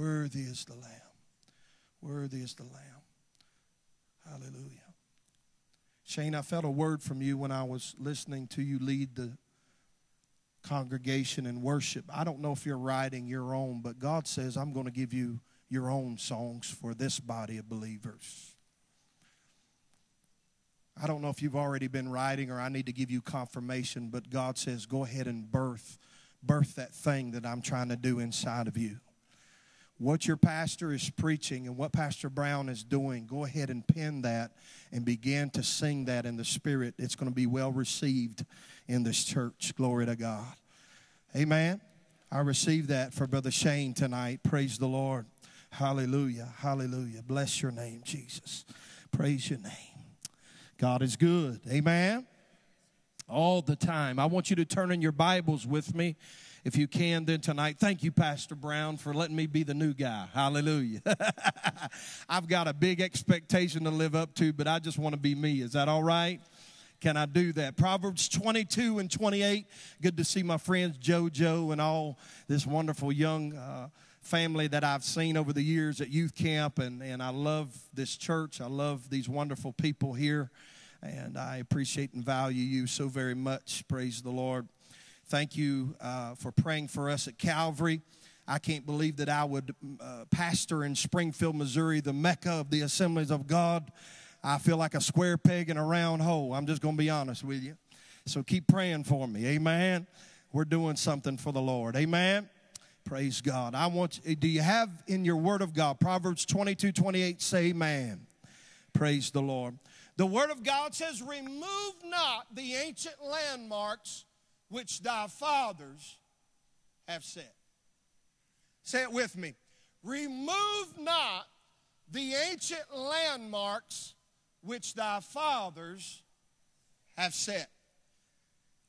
Worthy is the Lamb. Worthy is the Lamb. Hallelujah. Shane, I felt a word from you when I was listening to you lead the congregation in worship. I don't know if you're writing your own, but God says, I'm going to give you your own songs for this body of believers. I don't know if you've already been writing or I need to give you confirmation, but God says, go ahead and birth, birth that thing that I'm trying to do inside of you. What your pastor is preaching and what Pastor Brown is doing, go ahead and pin that and begin to sing that in the Spirit. It's going to be well received in this church. Glory to God. Amen. I received that for Brother Shane tonight. Praise the Lord. Hallelujah. Hallelujah. Bless your name, Jesus. Praise your name. God is good. Amen. All the time. I want you to turn in your Bibles with me if you can then tonight. Thank you, Pastor Brown, for letting me be the new guy. Hallelujah. I've got a big expectation to live up to, but I just want to be me. Is that all right? Can I do that? Proverbs 22 and 28. Good to see my friends JoJo and all this wonderful young uh, family that I've seen over the years at youth camp. And, and I love this church. I love these wonderful people here. And I appreciate and value you so very much. Praise the Lord. Thank you uh, for praying for us at Calvary. I can't believe that I would uh, pastor in Springfield, Missouri, the mecca of the assemblies of God. I feel like a square peg in a round hole. I'm just going to be honest with you. So keep praying for me. Amen. We're doing something for the Lord. Amen. Praise God. I want do you have in your word of God Proverbs 22 28 say amen. Praise the Lord. The word of God says, Remove not the ancient landmarks which thy fathers have set. Say it with me. Remove not the ancient landmarks which thy fathers have set.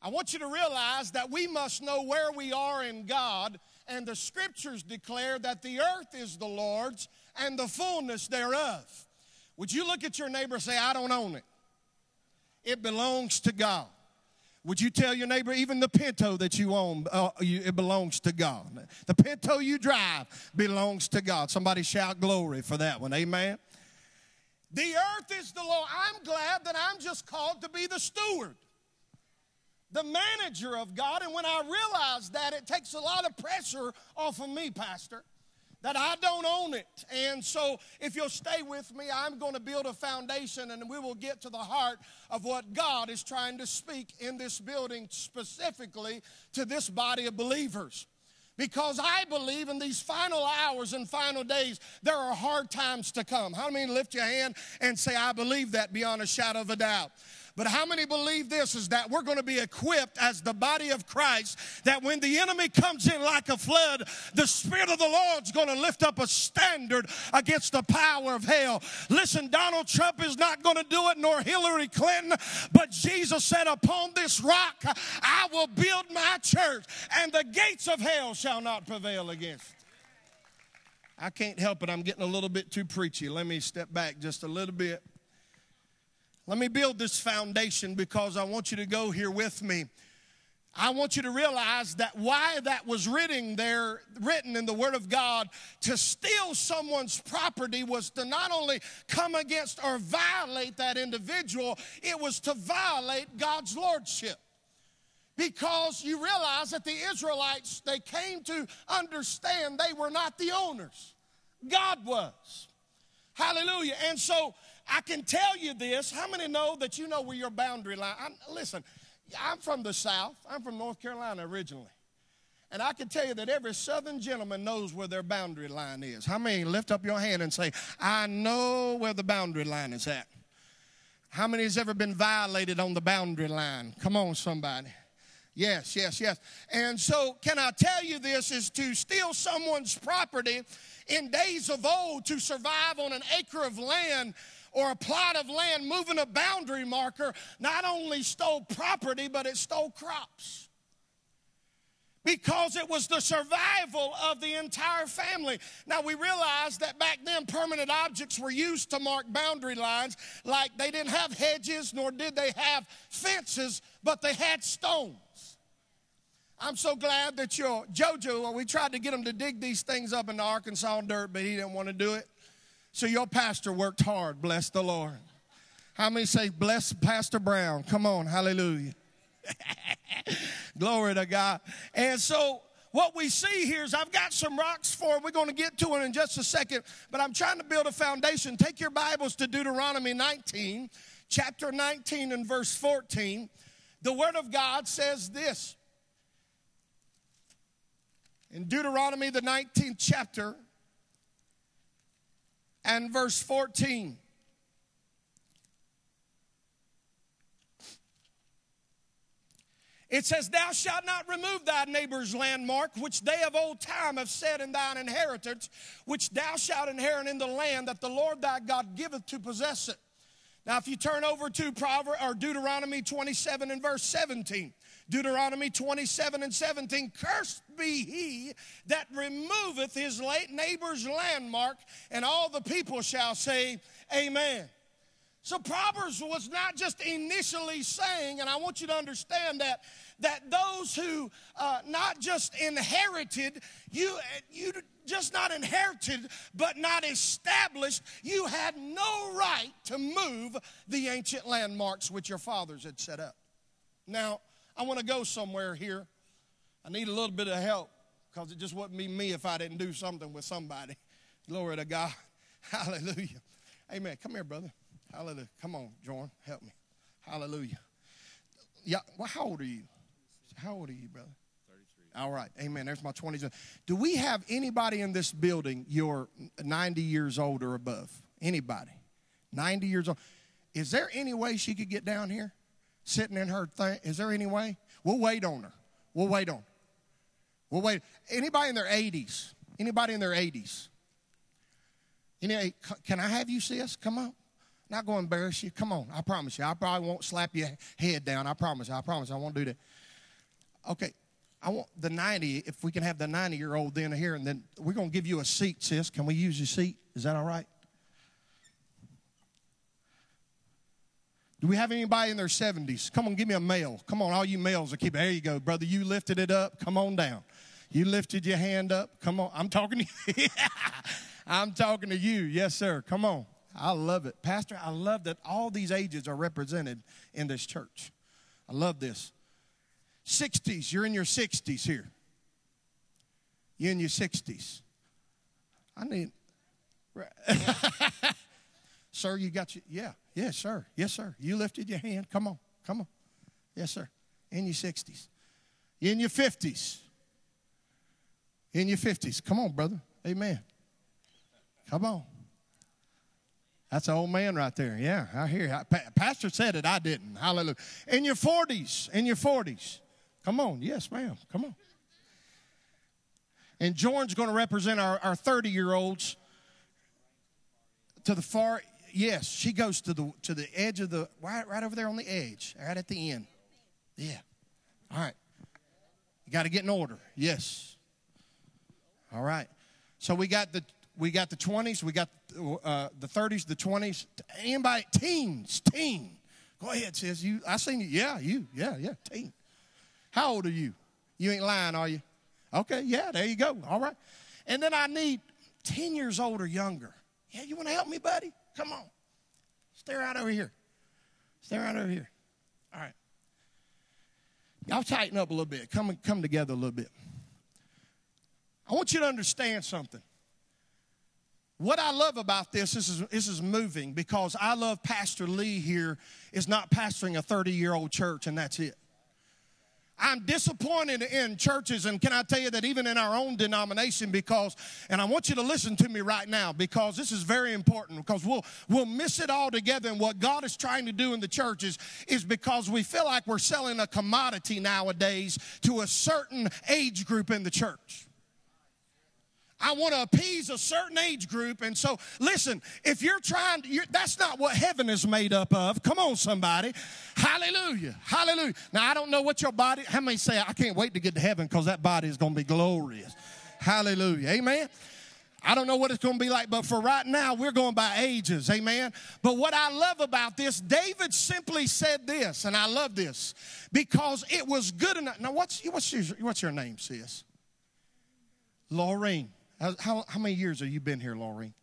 I want you to realize that we must know where we are in God, and the scriptures declare that the earth is the Lord's and the fullness thereof. Would you look at your neighbor and say, I don't own it? It belongs to God. Would you tell your neighbor, even the Pinto that you own, uh, you, it belongs to God? The Pinto you drive belongs to God. Somebody shout glory for that one. Amen. The earth is the Lord. I'm glad that I'm just called to be the steward, the manager of God. And when I realize that, it takes a lot of pressure off of me, Pastor, that I don't own it. And so, if you'll stay with me, I'm going to build a foundation and we will get to the heart of what God is trying to speak in this building, specifically to this body of believers. Because I believe in these final hours and final days, there are hard times to come. How many lift your hand and say, I believe that beyond a shadow of a doubt? But how many believe this is that we're going to be equipped as the body of Christ that when the enemy comes in like a flood, the Spirit of the Lord's going to lift up a standard against the power of hell. Listen, Donald Trump is not going to do it, nor Hillary Clinton, but Jesus said, Upon this rock I will build my church, and the gates of hell shall not prevail against it. I can't help it. I'm getting a little bit too preachy. Let me step back just a little bit. Let me build this foundation because I want you to go here with me. I want you to realize that why that was written there, written in the Word of God, to steal someone's property was to not only come against or violate that individual, it was to violate God's lordship. Because you realize that the Israelites, they came to understand they were not the owners, God was. Hallelujah. And so I can tell you this. How many know that you know where your boundary line? I'm, listen, I'm from the South. I'm from North Carolina originally. And I can tell you that every Southern gentleman knows where their boundary line is. How many lift up your hand and say, I know where the boundary line is at? How many has ever been violated on the boundary line? Come on, somebody. Yes, yes, yes. And so, can I tell you this is to steal someone's property in days of old to survive on an acre of land or a plot of land moving a boundary marker not only stole property, but it stole crops. Because it was the survival of the entire family. Now we realize that back then permanent objects were used to mark boundary lines, like they didn't have hedges nor did they have fences, but they had stones. I'm so glad that your JoJo, we tried to get him to dig these things up in the Arkansas dirt, but he didn't want to do it. So your pastor worked hard, bless the Lord. How many say, bless Pastor Brown? Come on, hallelujah. Glory to God. And so what we see here is I've got some rocks for We're going to get to it in just a second, but I'm trying to build a foundation. Take your Bibles to Deuteronomy 19, chapter 19 and verse 14. The Word of God says this. In Deuteronomy, the 19th chapter, and verse 14. It says, Thou shalt not remove thy neighbor's landmark, which they of old time have said in thine inheritance, which thou shalt inherit in the land that the Lord thy God giveth to possess it. Now, if you turn over to Proverbs or Deuteronomy 27 and verse 17, Deuteronomy 27 and 17, cursed be he that removeth his late neighbor's landmark, and all the people shall say, Amen. So Proverbs was not just initially saying, and I want you to understand that, that those who uh, not just inherited, you, you just not inherited, but not established, you had no right to move the ancient landmarks which your fathers had set up. Now, I want to go somewhere here. I need a little bit of help because it just wouldn't be me if I didn't do something with somebody. Glory to God. Hallelujah. Amen. Come here, brother. Hallelujah. Come on, Jordan, help me. Hallelujah. Yeah, well, how old are you? How old are you, brother? 33. All right. Amen. There's my 20s. Do we have anybody in this building you're 90 years old or above? Anybody? 90 years old. Is there any way she could get down here? Sitting in her thing? Is there any way? We'll wait on her. We'll wait on her. We'll wait. Anybody in their 80s? Anybody in their 80s? Any, can I have you, sis? Come on. Not going to embarrass you. Come on. I promise you. I probably won't slap your head down. I promise. I promise. I won't do that. Okay. I want the 90, if we can have the 90 year old then here, and then we're going to give you a seat, sis. Can we use your seat? Is that all right? Do we have anybody in their 70s? Come on, give me a male. Come on, all you males are keep. There you go, brother. You lifted it up. Come on down. You lifted your hand up. Come on. I'm talking to you. I'm talking to you. Yes, sir. Come on. I love it. Pastor, I love that all these ages are represented in this church. I love this. 60s, you're in your 60s here. You're in your 60s. I need. sir, you got you. Yeah, yes, sir. Yes, sir. You lifted your hand. Come on. Come on. Yes, sir. In your 60s. In your 50s. In your 50s. Come on, brother. Amen. Come on. That's an old man right there. Yeah, I hear you. Pastor said it, I didn't. Hallelujah. In your 40s, in your 40s. Come on. Yes, ma'am. Come on. And Jordan's going to represent our 30 year olds to the far. Yes, she goes to the to the edge of the right right over there on the edge, right at the end. Yeah. All right. You got to get in order. Yes. All right. So we got the we got the 20s, we got uh, the 30s, the 20s. Anybody, teens, teen. Go ahead, sis. You, I seen you. Yeah, you. Yeah, yeah, teen. How old are you? You ain't lying, are you? Okay, yeah, there you go. All right. And then I need 10 years old or younger. Yeah, you want to help me, buddy? Come on. Stay right over here. Stay right over here. All right. Y'all tighten up a little bit. Come come together a little bit. I want you to understand something. What I love about this, this is, this is moving because I love Pastor Lee here is not pastoring a 30 year old church and that's it. I'm disappointed in churches, and can I tell you that even in our own denomination, because, and I want you to listen to me right now because this is very important because we'll, we'll miss it all together. And what God is trying to do in the churches is because we feel like we're selling a commodity nowadays to a certain age group in the church. I want to appease a certain age group. And so, listen, if you're trying, you're, that's not what heaven is made up of. Come on, somebody. Hallelujah. Hallelujah. Now, I don't know what your body, how many say, I can't wait to get to heaven because that body is going to be glorious. Hallelujah. Amen. I don't know what it's going to be like, but for right now, we're going by ages. Amen. But what I love about this, David simply said this, and I love this because it was good enough. Now, what's, what's, your, what's your name, sis? Laureen. How, how many years have you been here, Laureen?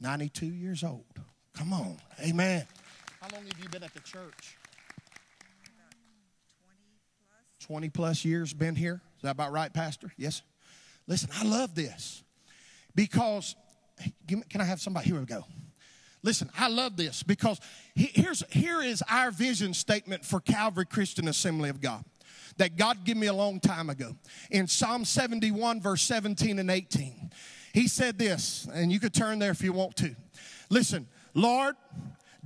92 years old. Come on. Amen. How long have you been at the church? 20 plus years been here. Is that about right, Pastor? Yes. Listen, I love this because, me, can I have somebody? Here we go. Listen, I love this because here's, here is our vision statement for Calvary Christian Assembly of God that God gave me a long time ago. In Psalm 71, verse 17 and 18, He said this, and you could turn there if you want to. Listen, Lord,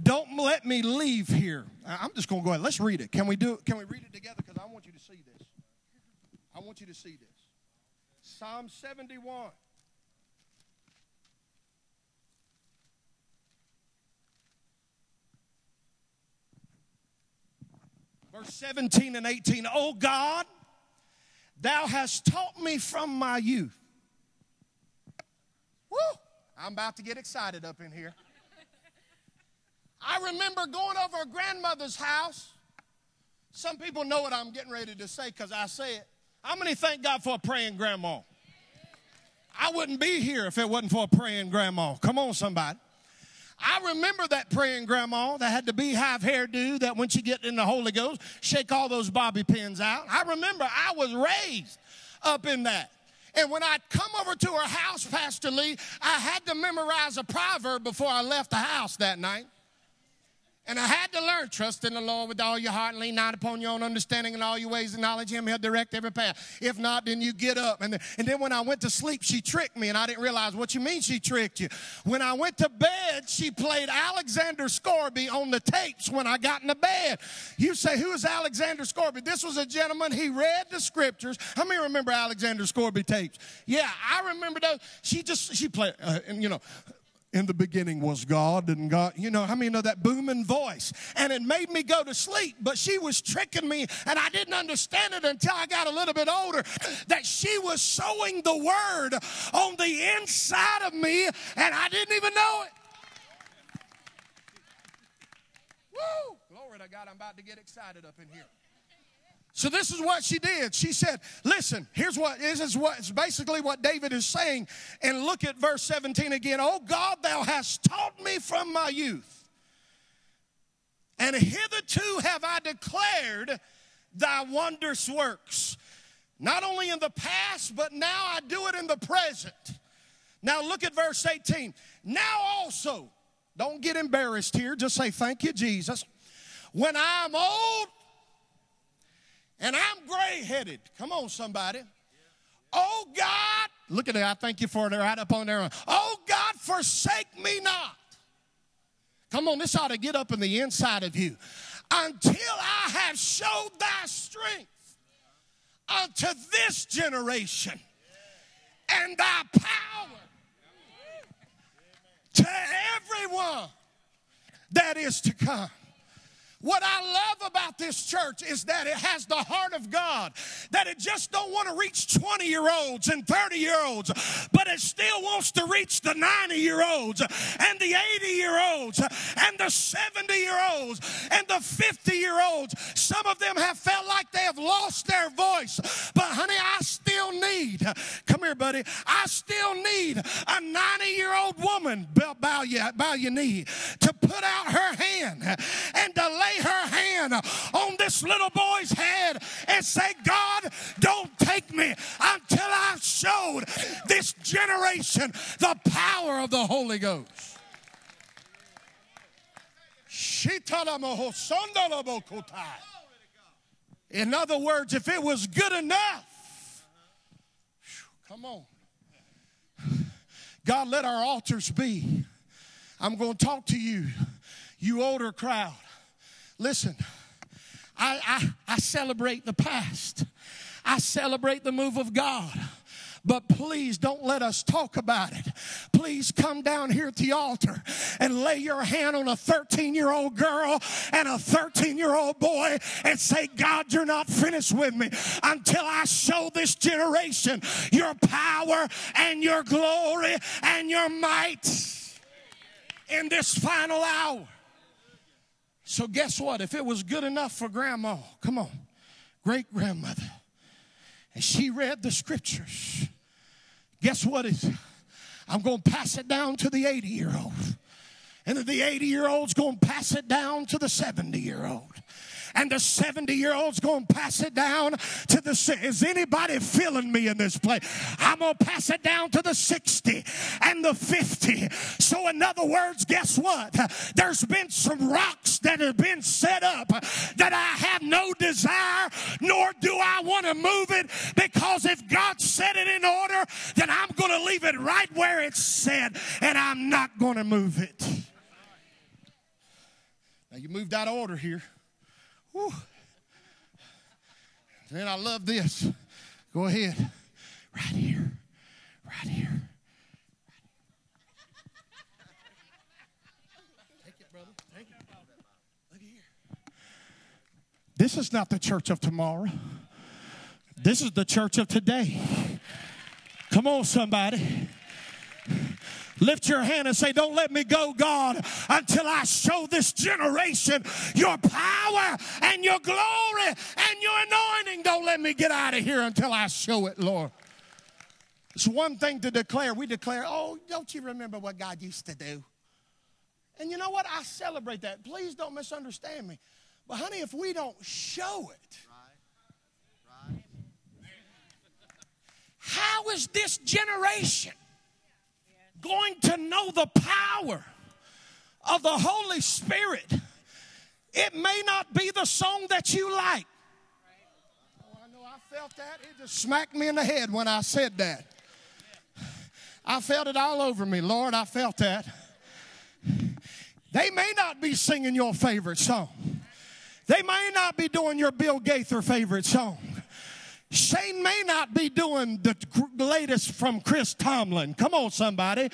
don't let me leave here. I'm just going to go ahead. Let's read it. Can we do? Can we read it together? Because I want you to see this. I want you to see this. Psalm 71. Verse 17 and 18. Oh God, thou hast taught me from my youth. Woo! I'm about to get excited up in here. I remember going over grandmother's house. Some people know what I'm getting ready to say because I say it. How many thank God for a praying grandma? I wouldn't be here if it wasn't for a praying grandma. Come on, somebody. I remember that praying grandma that had the beehive hairdo that when she get in the Holy Ghost, shake all those bobby pins out. I remember I was raised up in that. And when I'd come over to her house, Pastor Lee, I had to memorize a proverb before I left the house that night. And I had to learn, trust in the Lord with all your heart and lean not upon your own understanding and all your ways acknowledge him. He'll direct every path. If not, then you get up. And then, and then when I went to sleep, she tricked me and I didn't realize what you mean she tricked you. When I went to bed, she played Alexander Scourby on the tapes when I got in the bed. You say, who is Alexander Scourby? This was a gentleman, he read the scriptures. How many remember Alexander Scourby tapes? Yeah, I remember those. She just, she played, uh, you know, in the beginning was God and God, you know, how many know that booming voice? And it made me go to sleep, but she was tricking me and I didn't understand it until I got a little bit older that she was sowing the word on the inside of me and I didn't even know it. Woo! Glory to God, I'm about to get excited up in here. So this is what she did. She said, "Listen, here's what this is what it's basically what David is saying." And look at verse 17 again. "Oh God, thou hast taught me from my youth, and hitherto have I declared thy wondrous works, not only in the past, but now I do it in the present." Now look at verse 18. Now also, don't get embarrassed here, just say thank you Jesus. When I'm old and I'm gray headed. Come on, somebody. Oh God, look at it. I thank you for it right up on there. Oh God, forsake me not. Come on, this ought to get up in the inside of you. Until I have showed thy strength unto this generation and thy power to everyone that is to come. What I love about this church is that it has the heart of God, that it just don't want to reach 20 year olds and 30 year olds, but it still wants to reach the 90 year olds and the 80 year olds and the 70 year olds and the 50 year olds. Some of them have felt like they have lost their voice, but honey, I still need, come here, buddy, I still need a 90 year old woman, bow your, bow your knee, to put out her hand and to lay her hand on this little boy's head and say, God, don't take me until I've showed this generation the power of the Holy Ghost. In other words, if it was good enough, come on. God, let our altars be. I'm going to talk to you, you older crowd. Listen, I, I, I celebrate the past. I celebrate the move of God. But please don't let us talk about it. Please come down here at the altar and lay your hand on a 13 year old girl and a 13 year old boy and say, God, you're not finished with me until I show this generation your power and your glory and your might in this final hour. So, guess what? If it was good enough for grandma, come on, great grandmother, and she read the scriptures, guess what is I'm going to pass it down to the 80 year old. And the 80 year old's going to pass it down to the 70 year old and the 70 year old's going to pass it down to the. Is anybody feeling me in this place? I'm going to pass it down to the 60 and the 50. So, in other words, guess what? There's been some rocks that have been set up that I have no desire, nor do I want to move it because right where it's set and I'm not going to move it. Now, you moved out of order here. Whew. Then I love this. Go ahead. Right here. Right here. Take it, brother. Look here. This is not the church of tomorrow. This is the church of today. Come on, somebody. Lift your hand and say, Don't let me go, God, until I show this generation your power and your glory and your anointing. Don't let me get out of here until I show it, Lord. It's one thing to declare. We declare, Oh, don't you remember what God used to do? And you know what? I celebrate that. Please don't misunderstand me. But, honey, if we don't show it, how is this generation going to know the power of the Holy Spirit. It may not be the song that you like. Oh, I know I felt that. It just smacked me in the head when I said that. I felt it all over me. Lord, I felt that. They may not be singing your favorite song. They may not be doing your Bill Gaither favorite song. Shane may not be doing the latest from Chris Tomlin. Come on, somebody.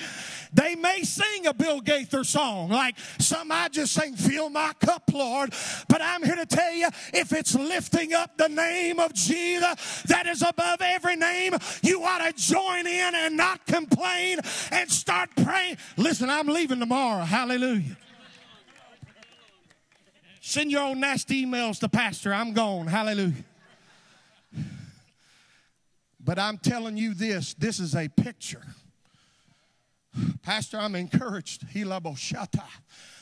They may sing a Bill Gaither song, like some I just sing, Fill My Cup, Lord. But I'm here to tell you, if it's lifting up the name of Jesus that is above every name, you ought to join in and not complain and start praying. Listen, I'm leaving tomorrow. Hallelujah. Send your own nasty emails to Pastor. I'm gone. Hallelujah. But I'm telling you this this is a picture. Pastor, I'm encouraged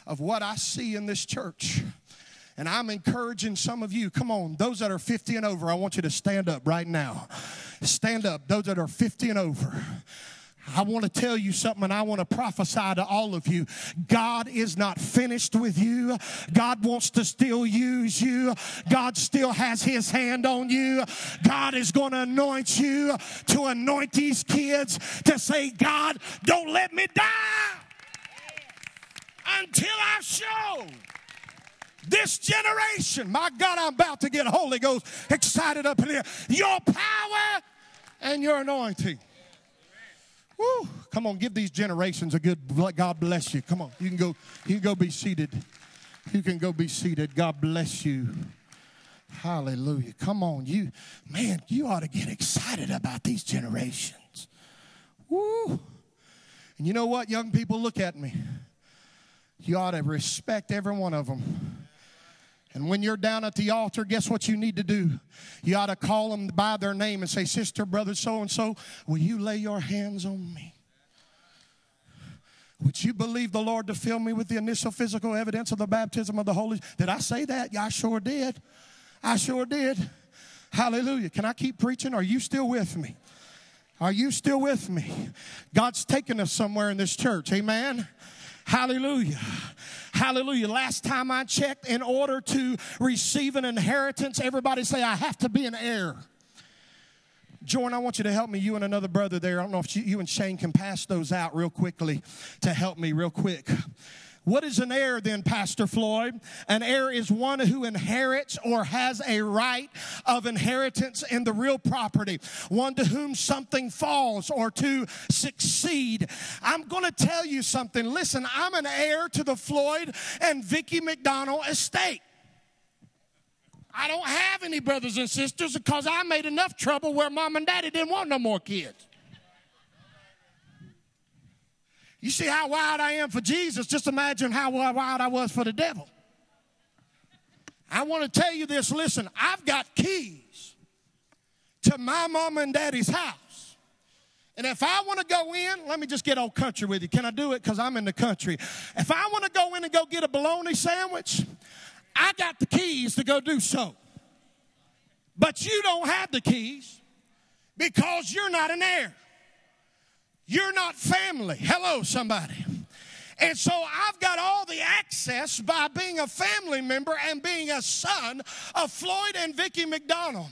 of what I see in this church. And I'm encouraging some of you. Come on, those that are 50 and over, I want you to stand up right now. Stand up, those that are 50 and over. I want to tell you something and I want to prophesy to all of you. God is not finished with you. God wants to still use you. God still has his hand on you. God is going to anoint you to anoint these kids to say, God, don't let me die until I show this generation. My God, I'm about to get Holy Ghost excited up in here. Your power and your anointing. Woo. Come on, give these generations a good God bless you. Come on. You can go, you can go be seated. You can go be seated. God bless you. Hallelujah. Come on, you man, you ought to get excited about these generations. Woo. And you know what, young people, look at me. You ought to respect every one of them. And when you're down at the altar, guess what you need to do? You ought to call them by their name and say, Sister, brother, so and so, will you lay your hands on me? Would you believe the Lord to fill me with the initial physical evidence of the baptism of the Holy? Did I say that? Yeah, I sure did. I sure did. Hallelujah. Can I keep preaching? Are you still with me? Are you still with me? God's taking us somewhere in this church. Amen. Hallelujah. Hallelujah. Last time I checked, in order to receive an inheritance, everybody say, I have to be an heir. Jordan, I want you to help me. You and another brother there. I don't know if you, you and Shane can pass those out real quickly to help me real quick. What is an heir then, Pastor Floyd? An heir is one who inherits or has a right of inheritance in the real property, one to whom something falls or to succeed. I'm going to tell you something. Listen, I'm an heir to the Floyd and Vicki McDonald estate. I don't have any brothers and sisters because I made enough trouble where mom and daddy didn't want no more kids. You see how wild I am for Jesus? Just imagine how wild I was for the devil. I want to tell you this listen, I've got keys to my mom and daddy's house. And if I want to go in, let me just get old country with you. Can I do it? Because I'm in the country. If I want to go in and go get a bologna sandwich, I got the keys to go do so. But you don't have the keys because you're not an heir. You're not family. Hello, somebody. And so I've got all the access by being a family member and being a son of Floyd and Vicki McDonald.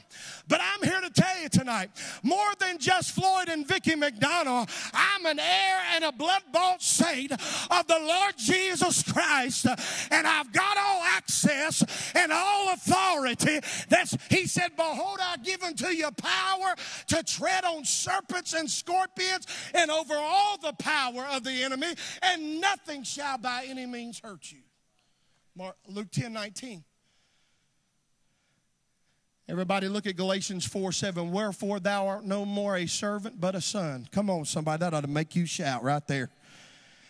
But I'm here to tell you tonight, more than just Floyd and Vicki McDonald, I'm an heir and a blood bought saint of the Lord Jesus Christ. And I've got all access and all authority. That's he said, Behold, I give unto you power to tread on serpents and scorpions and over all the power of the enemy, and nothing shall by any means hurt you. Mark, Luke 10 19. Everybody look at Galatians 4 7. Wherefore thou art no more a servant, but a son. Come on, somebody. That ought to make you shout right there.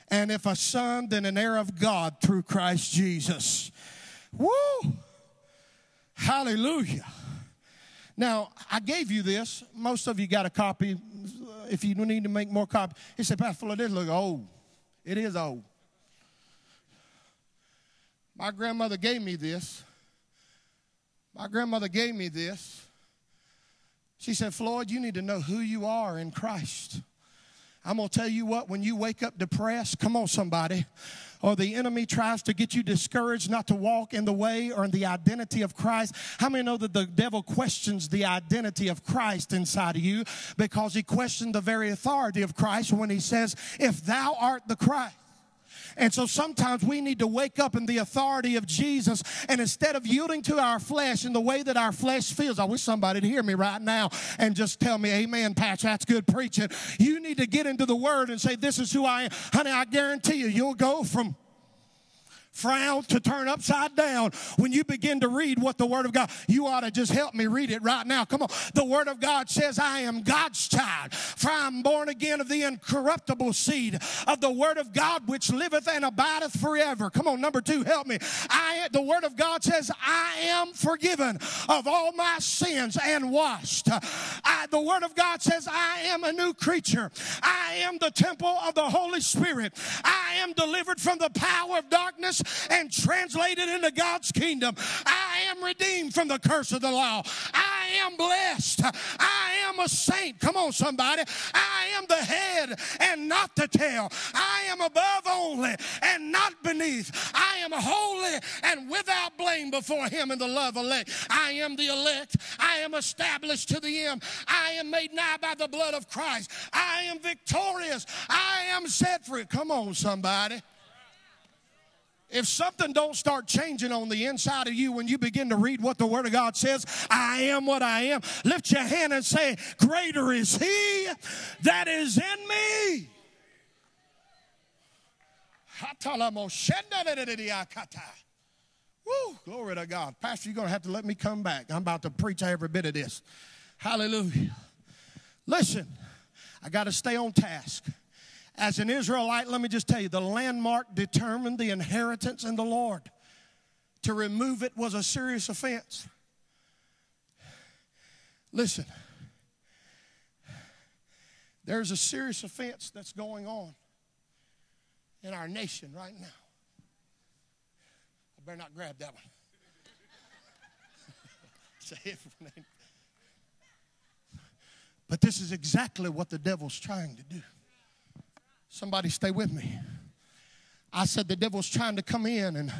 And if a son, then an heir of God through Christ Jesus. Woo! Hallelujah. Now, I gave you this. Most of you got a copy. If you need to make more copies, he said, Pastor, this look old. It is old. My grandmother gave me this. My grandmother gave me this. She said, Floyd, you need to know who you are in Christ. I'm going to tell you what, when you wake up depressed, come on, somebody, or the enemy tries to get you discouraged not to walk in the way or in the identity of Christ, how many know that the devil questions the identity of Christ inside of you because he questioned the very authority of Christ when he says, If thou art the Christ. And so sometimes we need to wake up in the authority of Jesus and instead of yielding to our flesh in the way that our flesh feels, I wish somebody to hear me right now and just tell me, Amen, Patch, that's good preaching. You need to get into the word and say, This is who I am. Honey, I guarantee you, you'll go from frown to turn upside down when you begin to read what the Word of God. You ought to just help me read it right now. Come on. The Word of God says, I am God's child, for I am born again of the incorruptible seed of the Word of God which liveth and abideth forever. Come on, number two, help me. I the Word of God says, I am forgiven of all my sins and washed. I, the Word of God says, I am a new creature. I am the temple of the Holy Spirit. I am delivered from the power of darkness and translated into God's kingdom. I am redeemed from the curse of the law. I am blessed. I am a saint. Come on, somebody. I am the head and not the tail. I am above only and not beneath. I am holy and without blame before Him in the love elect. I am the elect. I am established to the end. I am made nigh by the blood of Christ. I am victorious. I am set free. Come on, somebody. If something don't start changing on the inside of you when you begin to read what the Word of God says, I am what I am, lift your hand and say, Greater is He that is in me. Woo, glory to God. Pastor, you're going to have to let me come back. I'm about to preach every bit of this. Hallelujah. Listen, I got to stay on task. As an Israelite, let me just tell you the landmark determined the inheritance in the Lord. To remove it was a serious offense. Listen, there's a serious offense that's going on in our nation right now. I better not grab that one. But this is exactly what the devil's trying to do. Somebody stay with me. I said the devil's trying to come in and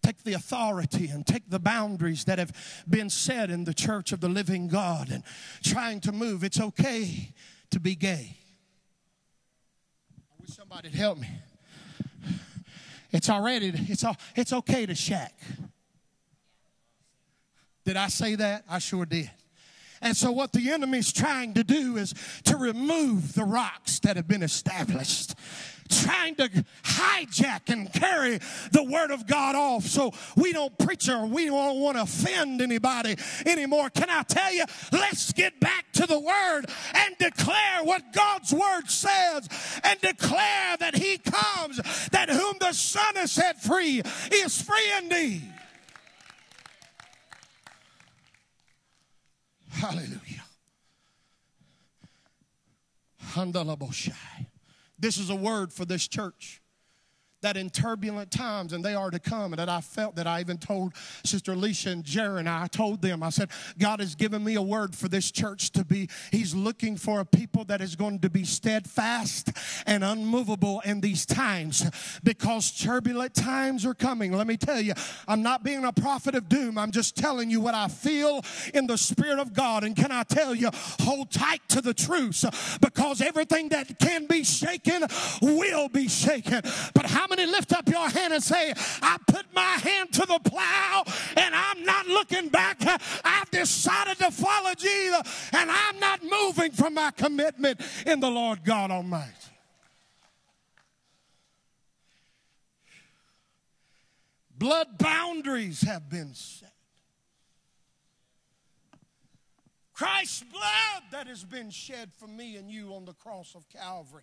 take the authority and take the boundaries that have been set in the church of the living God and trying to move. It's okay to be gay. I wish somebody'd help me. It's already, it's, all, it's okay to shack. Did I say that? I sure did. And so, what the enemy's trying to do is to remove the rocks that have been established trying to hijack and carry the word of God off so we don't preach or we don't want to offend anybody anymore. Can I tell you, let's get back to the word and declare what God's word says and declare that he comes, that whom the Son has set free is free indeed. Hallelujah. This is a word for this church that in turbulent times, and they are to come, and that I felt that I even told Sister Alicia and Jerry, and I told them, I said, God has given me a word for this church to be. He's looking for a people that is going to be steadfast and unmovable in these times because turbulent times are coming. Let me tell you, I'm not being a prophet of doom. I'm just telling you what I feel in the Spirit of God. And can I tell you, hold tight to the truth because everything that can be shaken will be shaken. But how many lift up your hand and say, I put my hand to the plow and I'm not looking back. I've decided to follow Jesus and I'm not moving from my commitment in the Lord God Almighty. Blood boundaries have been set. Christ's blood that has been shed for me and you on the cross of Calvary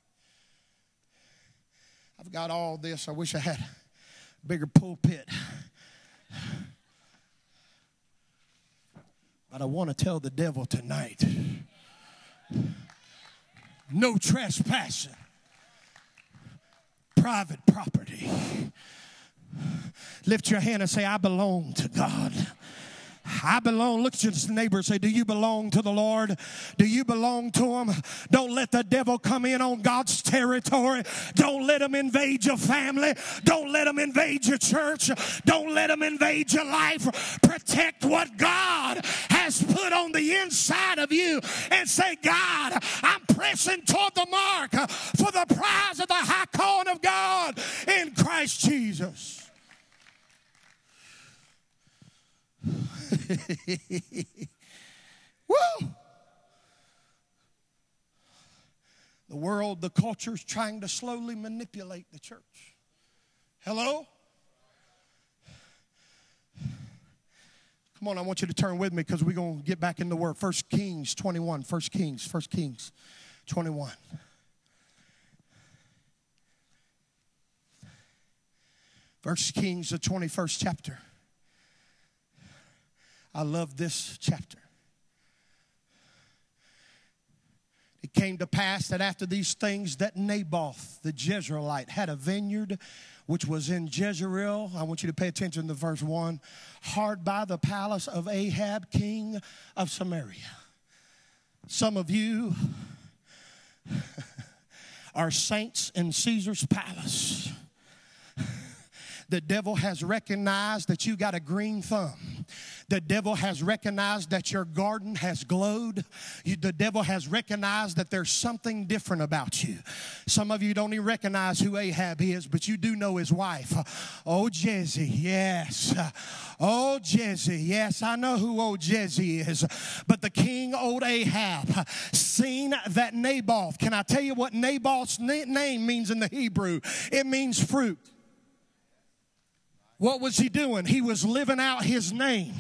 I've got all this. I wish I had a bigger pulpit. But I want to tell the devil tonight no trespassing, private property. Lift your hand and say, I belong to God. I belong. Look at your neighbor and say, Do you belong to the Lord? Do you belong to Him? Don't let the devil come in on God's territory. Don't let him invade your family. Don't let him invade your church. Don't let him invade your life. Protect what God has put on the inside of you and say, God, I'm pressing toward the mark for the prize of the high calling of God in Christ Jesus. Woo! The world, the culture is trying to slowly manipulate the church. Hello? Come on, I want you to turn with me because we're going to get back in the word. First Kings 21. First Kings. First Kings 21. First Kings, the 21st chapter. I love this chapter. It came to pass that after these things, that Naboth the Jezreelite had a vineyard which was in Jezreel. I want you to pay attention to verse 1 hard by the palace of Ahab, king of Samaria. Some of you are saints in Caesar's palace. The devil has recognized that you got a green thumb. The devil has recognized that your garden has glowed. You, the devil has recognized that there's something different about you. Some of you don't even recognize who Ahab is, but you do know his wife. Oh, Jezzy, yes. Oh, Jezzy, yes, I know who old Jezzy is. But the king, old Ahab, seen that Naboth. Can I tell you what Naboth's name means in the Hebrew? It means fruit. What was he doing? He was living out his name.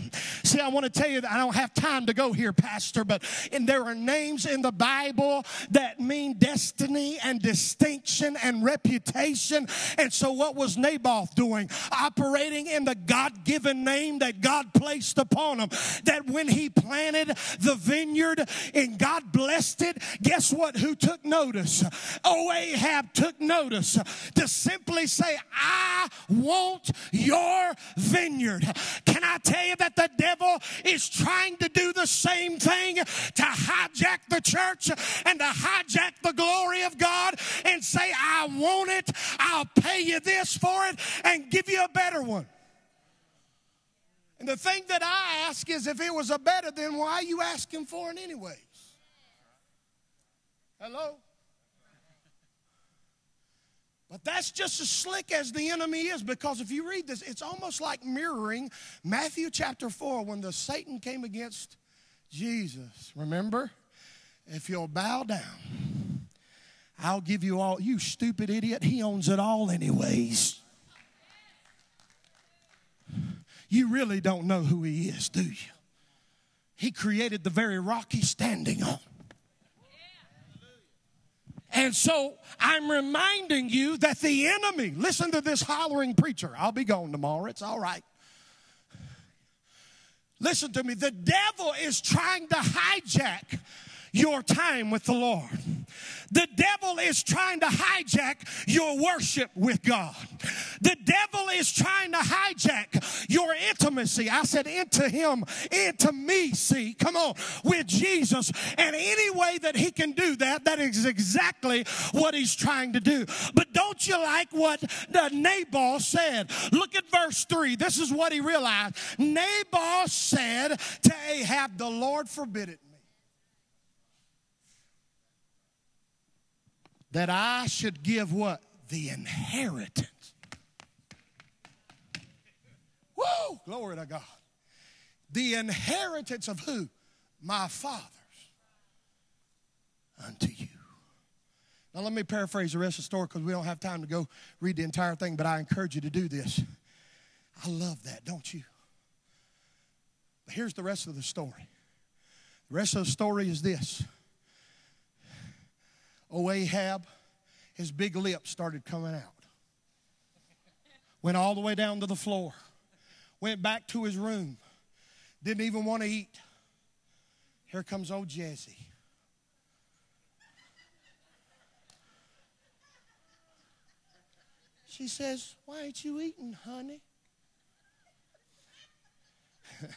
See, I want to tell you that I don't have time to go here, Pastor, but and there are names in the Bible that mean destiny and distinction and reputation. And so, what was Naboth doing? Operating in the God given name that God placed upon him. That when he planted the vineyard and God blessed it, guess what? Who took notice? Oh, Ahab took notice to simply say, I want you your vineyard. Can I tell you that the devil is trying to do the same thing to hijack the church and to hijack the glory of God and say, I want it, I'll pay you this for it, and give you a better one. And the thing that I ask is if it was a better, then why are you asking for it anyways? Hello? But that's just as slick as the enemy is because if you read this, it's almost like mirroring Matthew chapter 4 when the Satan came against Jesus. Remember? If you'll bow down, I'll give you all. You stupid idiot, he owns it all, anyways. You really don't know who he is, do you? He created the very rock he's standing on. And so I'm reminding you that the enemy, listen to this hollering preacher. I'll be gone tomorrow. It's all right. Listen to me. The devil is trying to hijack your time with the Lord. The devil is trying to hijack your worship with God. The devil is trying to hijack your intimacy. I said into him, into me, see, come on, with Jesus. And any way that he can do that, that is exactly what he's trying to do. But don't you like what the Nabal said? Look at verse 3. This is what he realized. Nabal said to Ahab, The Lord forbid it that I should give what? The inheritance. Whoa, glory to God. The inheritance of who? My fathers unto you. Now, let me paraphrase the rest of the story because we don't have time to go read the entire thing, but I encourage you to do this. I love that, don't you? But here's the rest of the story. The rest of the story is this Oh, Ahab, his big lips started coming out. Went all the way down to the floor. Went back to his room. Didn't even want to eat. Here comes old Jesse. She says, Why ain't you eating, honey?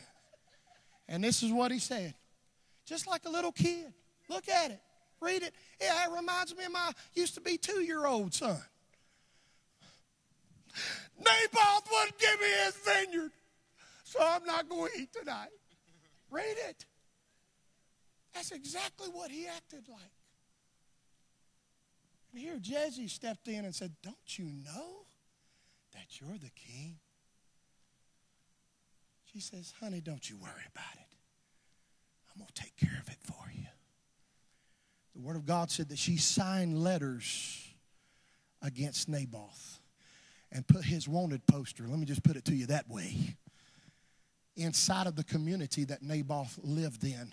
and this is what he said. Just like a little kid. Look at it. Read it. Yeah, it reminds me of my used to be two year old son. Naboth wouldn't give me his vineyard, so I'm not going to eat tonight. Read it. That's exactly what he acted like. And here Jesse stepped in and said, Don't you know that you're the king? She says, Honey, don't you worry about it. I'm going to take care of it for you. The Word of God said that she signed letters against Naboth and put his wanted poster, let me just put it to you that way, inside of the community that Naboth lived in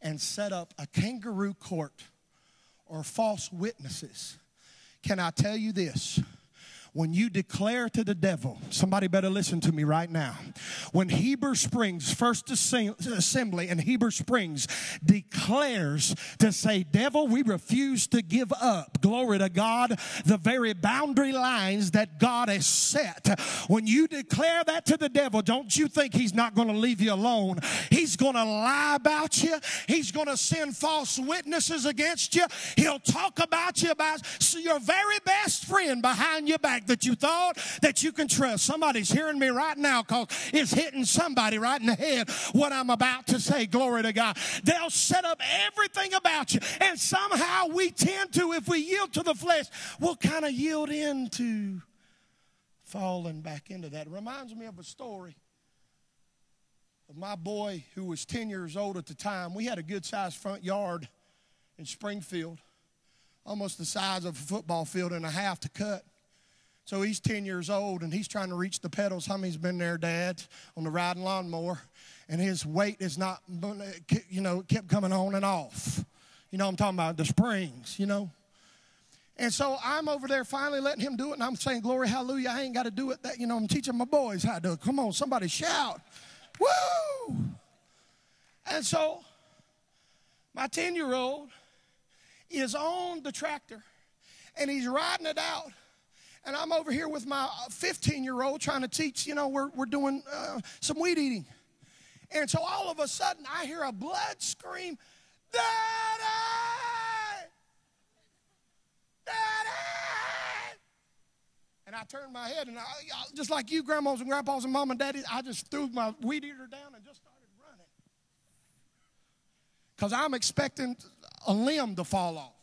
and set up a kangaroo court or false witnesses. Can I tell you this? When you declare to the devil, somebody better listen to me right now. When Heber Springs, First Assembly in Heber Springs declares to say, Devil, we refuse to give up, glory to God, the very boundary lines that God has set. When you declare that to the devil, don't you think he's not going to leave you alone? He's going to lie about you, he's going to send false witnesses against you, he'll talk about you about your very best friend behind your back that you thought that you can trust. Somebody's hearing me right now because it's hitting somebody right in the head what I'm about to say. Glory to God. They'll set up everything about you. And somehow we tend to, if we yield to the flesh, we'll kind of yield into falling back into that. It reminds me of a story of my boy who was 10 years old at the time. We had a good sized front yard in Springfield, almost the size of a football field and a half to cut. So he's 10 years old and he's trying to reach the pedals. How many's been there, Dad, on the riding lawnmower? And his weight is not, uh, you know, kept coming on and off. You know I'm talking about, the springs, you know. And so I'm over there finally letting him do it, and I'm saying, Glory, hallelujah, I ain't got to do it. That, you know, I'm teaching my boys how to do it. Come on, somebody shout. Woo! And so my 10 year old is on the tractor and he's riding it out and I'm over here with my 15 year old trying to teach, you know, we're, we're doing uh, some weed eating. And so all of a sudden I hear a blood scream, Daddy! Daddy! And I turned my head and I, just like you, grandmas and grandpas and mom and daddy, I just threw my weed eater down and just started running. Because I'm expecting a limb to fall off.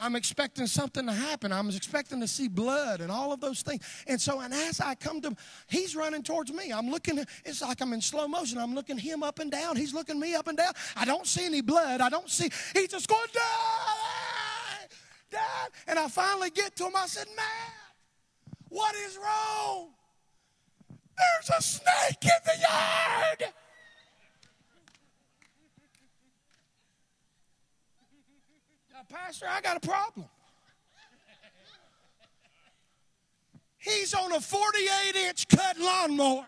I'm expecting something to happen. I'm expecting to see blood and all of those things. And so, and as I come to, he's running towards me. I'm looking, it's like I'm in slow motion. I'm looking him up and down. He's looking me up and down. I don't see any blood. I don't see, he's just going, Dad, Dad. And I finally get to him. I said, Matt, what is wrong? There's a snake in the yard. Pastor, I got a problem. He's on a 48 inch cut lawnmower,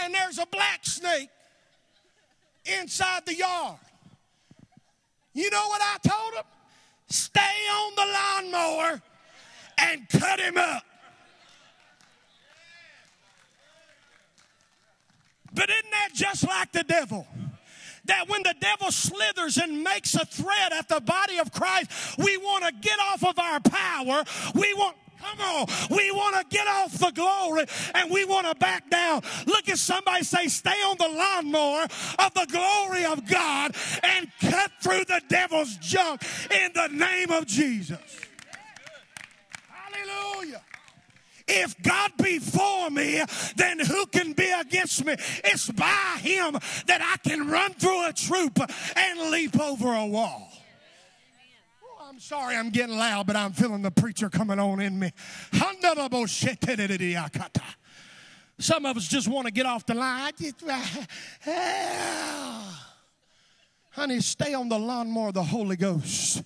and there's a black snake inside the yard. You know what I told him? Stay on the lawnmower and cut him up. But isn't that just like the devil? That when the devil slithers and makes a threat at the body of Christ, we want to get off of our power. We want Come on. We want to get off the glory and we want to back down. Look at somebody say, stay on the lawnmower of the glory of God and cut through the devil's junk in the name of Jesus. Hallelujah. If God be for me, then who can be against me? It's by him that I can run through a troop and leap over a wall. Oh, I'm sorry I'm getting loud, but I'm feeling the preacher coming on in me. Some of us just want to get off the line. Ah. Honey, stay on the lawnmower of the Holy Ghost.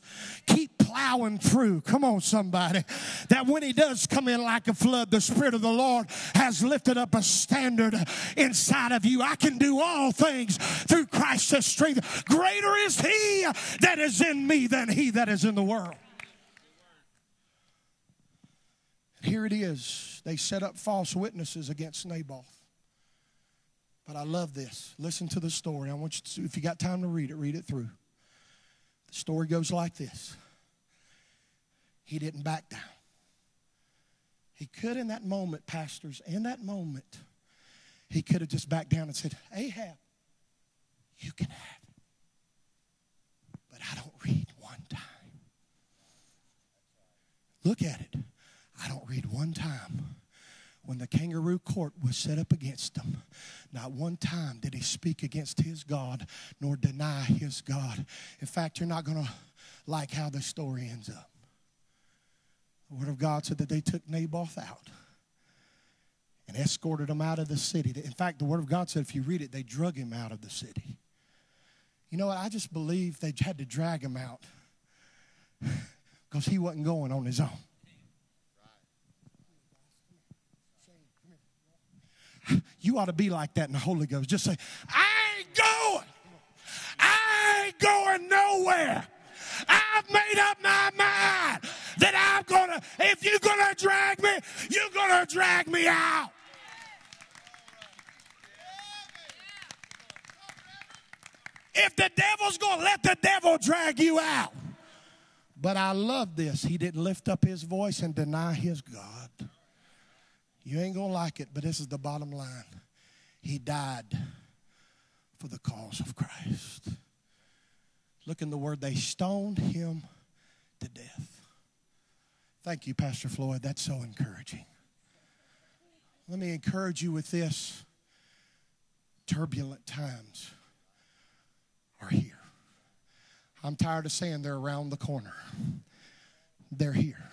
Keep plowing through. Come on, somebody. That when He does come in like a flood, the Spirit of the Lord has lifted up a standard inside of you. I can do all things through Christ's strength. Greater is He that is in me than He that is in the world. Here it is. They set up false witnesses against Naboth. But I love this. Listen to the story. I want you to, if you got time to read it, read it through. The story goes like this He didn't back down. He could, in that moment, pastors, in that moment, he could have just backed down and said, Ahab, you can have it. But I don't read one time. Look at it. I don't read one time when the kangaroo court was set up against him, not one time did he speak against his God nor deny his God. In fact, you're not going to like how the story ends up. The Word of God said that they took Naboth out and escorted him out of the city. In fact, the Word of God said if you read it, they drug him out of the city. You know what? I just believe they had to drag him out because he wasn't going on his own. You ought to be like that in the Holy Ghost. Just say, I ain't going. I ain't going nowhere. I've made up my mind that I'm going to, if you're going to drag me, you're going to drag me out. If the devil's going to let the devil drag you out. But I love this. He didn't lift up his voice and deny his God. You ain't going to like it, but this is the bottom line. He died for the cause of Christ. Look in the word, they stoned him to death. Thank you, Pastor Floyd. That's so encouraging. Let me encourage you with this turbulent times are here. I'm tired of saying they're around the corner. They're here.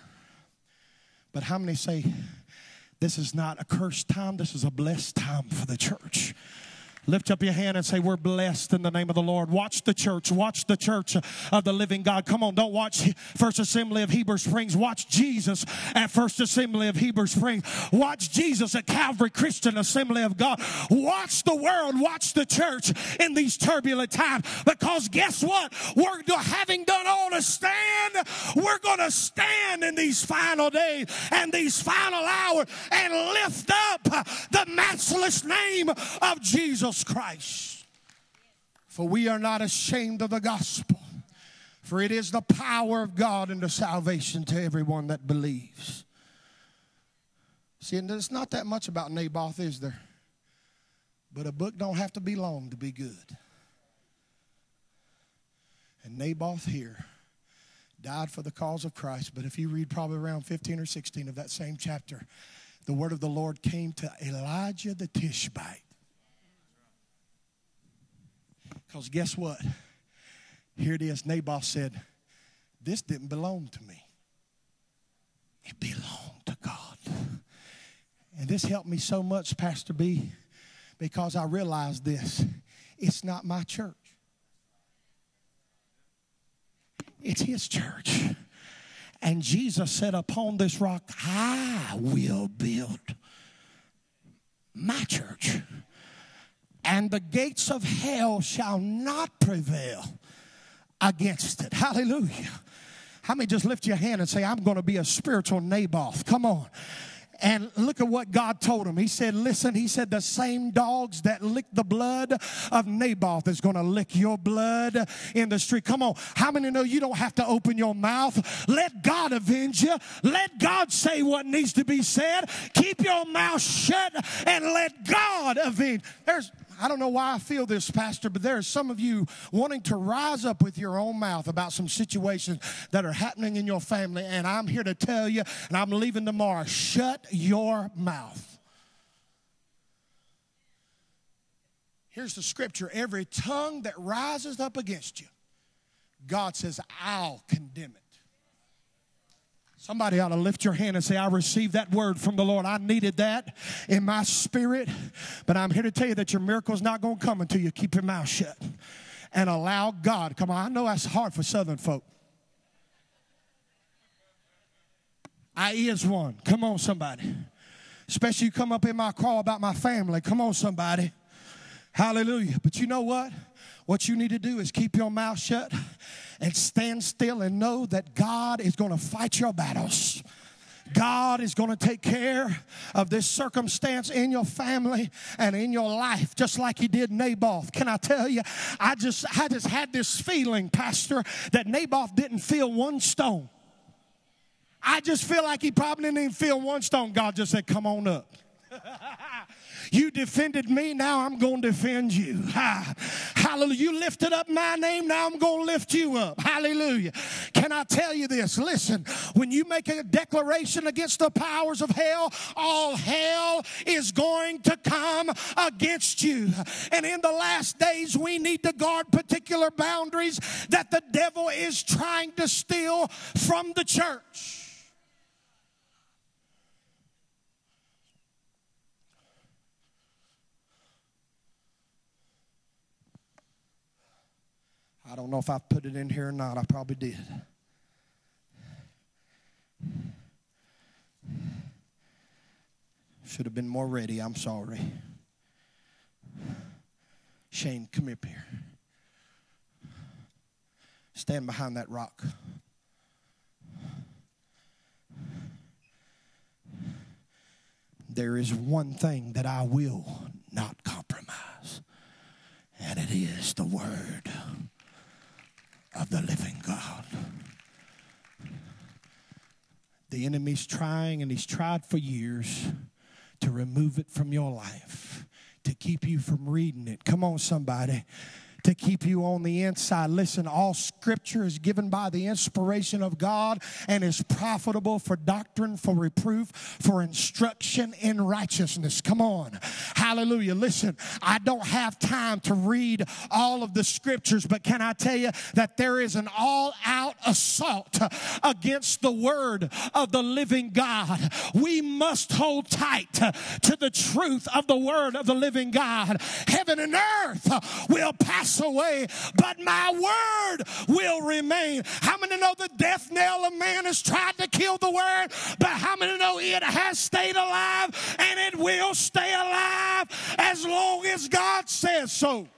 But how many say this is not a cursed time, this is a blessed time for the church. Lift up your hand and say, We're blessed in the name of the Lord. Watch the church. Watch the church of the living God. Come on, don't watch First Assembly of Heber Springs. Watch Jesus at First Assembly of Heber Springs. Watch Jesus at Calvary Christian Assembly of God. Watch the world. Watch the church in these turbulent times. Because guess what? We're having done all to stand. We're going to stand in these final days and these final hours and lift up the matchless name of Jesus Jesus Christ. For we are not ashamed of the gospel, for it is the power of God into salvation to everyone that believes. See, and there's not that much about Naboth, is there? But a book don't have to be long to be good. And Naboth here died for the cause of Christ. But if you read probably around 15 or 16 of that same chapter, the word of the Lord came to Elijah the Tishbite. Because guess what? Here it is. Naboth said, This didn't belong to me, it belonged to God. And this helped me so much, Pastor B, because I realized this it's not my church, it's His church. And Jesus said, Upon this rock, I will build my church. And the gates of hell shall not prevail against it. Hallelujah. How many just lift your hand and say, I'm going to be a spiritual Naboth? Come on. And look at what God told him. He said, Listen, he said, the same dogs that lick the blood of Naboth is going to lick your blood in the street. Come on. How many know you don't have to open your mouth? Let God avenge you. Let God say what needs to be said. Keep your mouth shut and let God avenge. There's I don't know why I feel this, Pastor, but there are some of you wanting to rise up with your own mouth about some situations that are happening in your family. And I'm here to tell you, and I'm leaving tomorrow shut your mouth. Here's the scripture every tongue that rises up against you, God says, I'll condemn it. Somebody ought to lift your hand and say, I received that word from the Lord. I needed that in my spirit. But I'm here to tell you that your miracle is not going to come until you keep your mouth shut and allow God. Come on, I know that's hard for Southern folk. I is one. Come on, somebody. Especially you come up in my call about my family. Come on, somebody. Hallelujah. But you know what? What you need to do is keep your mouth shut and stand still and know that God is going to fight your battles. God is going to take care of this circumstance in your family and in your life, just like He did Naboth. Can I tell you? I just, I just had this feeling, Pastor, that Naboth didn't feel one stone. I just feel like he probably didn't even feel one stone. God just said, Come on up. You defended me, now I'm going to defend you. Hallelujah. You lifted up my name, now I'm going to lift you up. Hallelujah. Can I tell you this? Listen, when you make a declaration against the powers of hell, all hell is going to come against you. And in the last days, we need to guard particular boundaries that the devil is trying to steal from the church. I don't know if I put it in here or not. I probably did. Should have been more ready. I'm sorry. Shane, come up here. Stand behind that rock. There is one thing that I will not compromise, and it is the Word of the living God. The enemy's trying, and he's tried for years to remove it from your life, to keep you from reading it. Come on, somebody to keep you on the inside. Listen, all scripture is given by the inspiration of God and is profitable for doctrine, for reproof, for instruction in righteousness. Come on. Hallelujah. Listen, I don't have time to read all of the scriptures, but can I tell you that there is an all out assault against the word of the living God? We must hold tight to the truth of the word of the living God. Heaven and earth will pass pass away, but my word will remain. How many know the death knell of man has tried to kill the word? But how many know it has stayed alive and it will stay alive as long as God says so?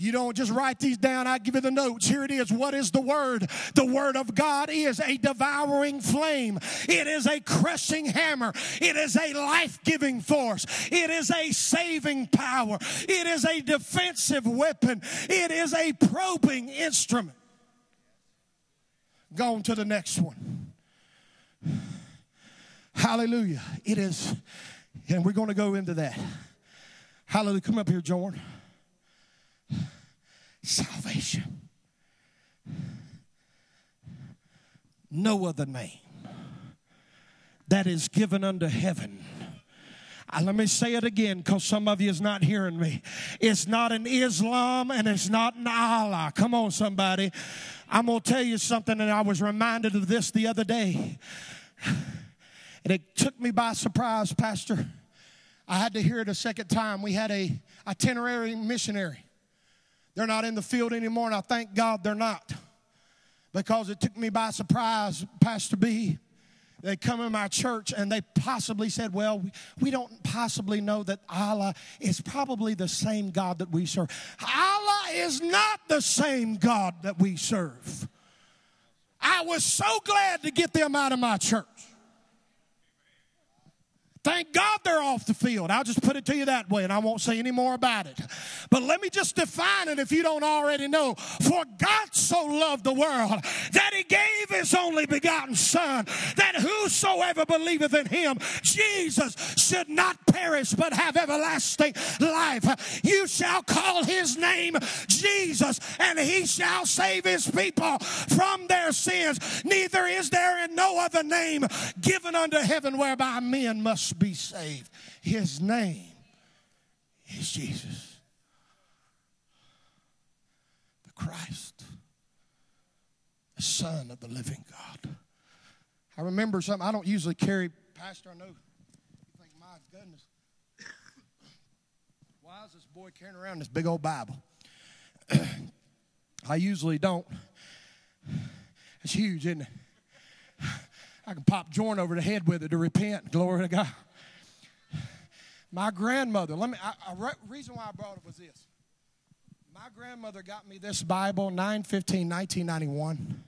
You don't just write these down, I give you the notes. Here it is. What is the word? The word of God is a devouring flame, it is a crushing hammer, it is a life giving force, it is a saving power, it is a defensive weapon, it is a probing instrument. Go on to the next one. Hallelujah. It is, and we're going to go into that. Hallelujah. Come up here, Jordan salvation. no other name that is given unto heaven. Uh, let me say it again because some of you is not hearing me. It's not an Islam and it's not an Allah. Come on, somebody. I'm going to tell you something, and I was reminded of this the other day. And it took me by surprise, Pastor. I had to hear it a second time. We had a itinerary missionary. They're not in the field anymore, and I thank God they're not. Because it took me by surprise, Pastor B. They come in my church and they possibly said, Well, we, don't possibly know that Allah is probably the same God that we serve. Allah is not the same God that we serve. I was so glad to get them out of my church. Thank God they're off the field. I'll just put it to you that way and I won't say any more about it. But let me just define it if you don't already know. For God so loved the world that he gave his only begotten Son, that whosoever believeth in him, Jesus, should not perish but have everlasting life. You shall call his name Jesus, and he shall save his people from their sins. Neither is there in no other name given unto heaven whereby men must be saved. His name is Jesus, the Christ, the Son of the living God. I remember something, I don't usually carry, Pastor, I know. You think, my goodness, why is this boy carrying around this big old Bible? I usually don't. It's huge, isn't it? I can pop Jordan over the head with it to repent. Glory to God. My grandmother, let me, I, I, reason why I brought it was this. My grandmother got me this Bible 9 15, 1991.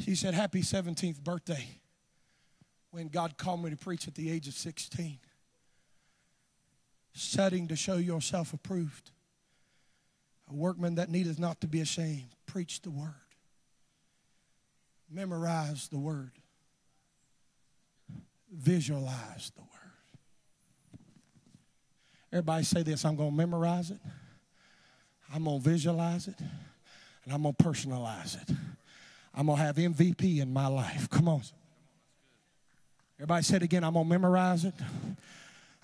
She said, Happy 17th birthday when God called me to preach at the age of 16. Setting to show yourself approved. A workman that needeth not to be ashamed. Preach the word memorize the word, visualize the word. Everybody say this I'm going to memorize it, I'm going to visualize it, and I'm going to personalize it. I'm going to have MVP in my life. Come on. Everybody say it again I'm going to memorize it,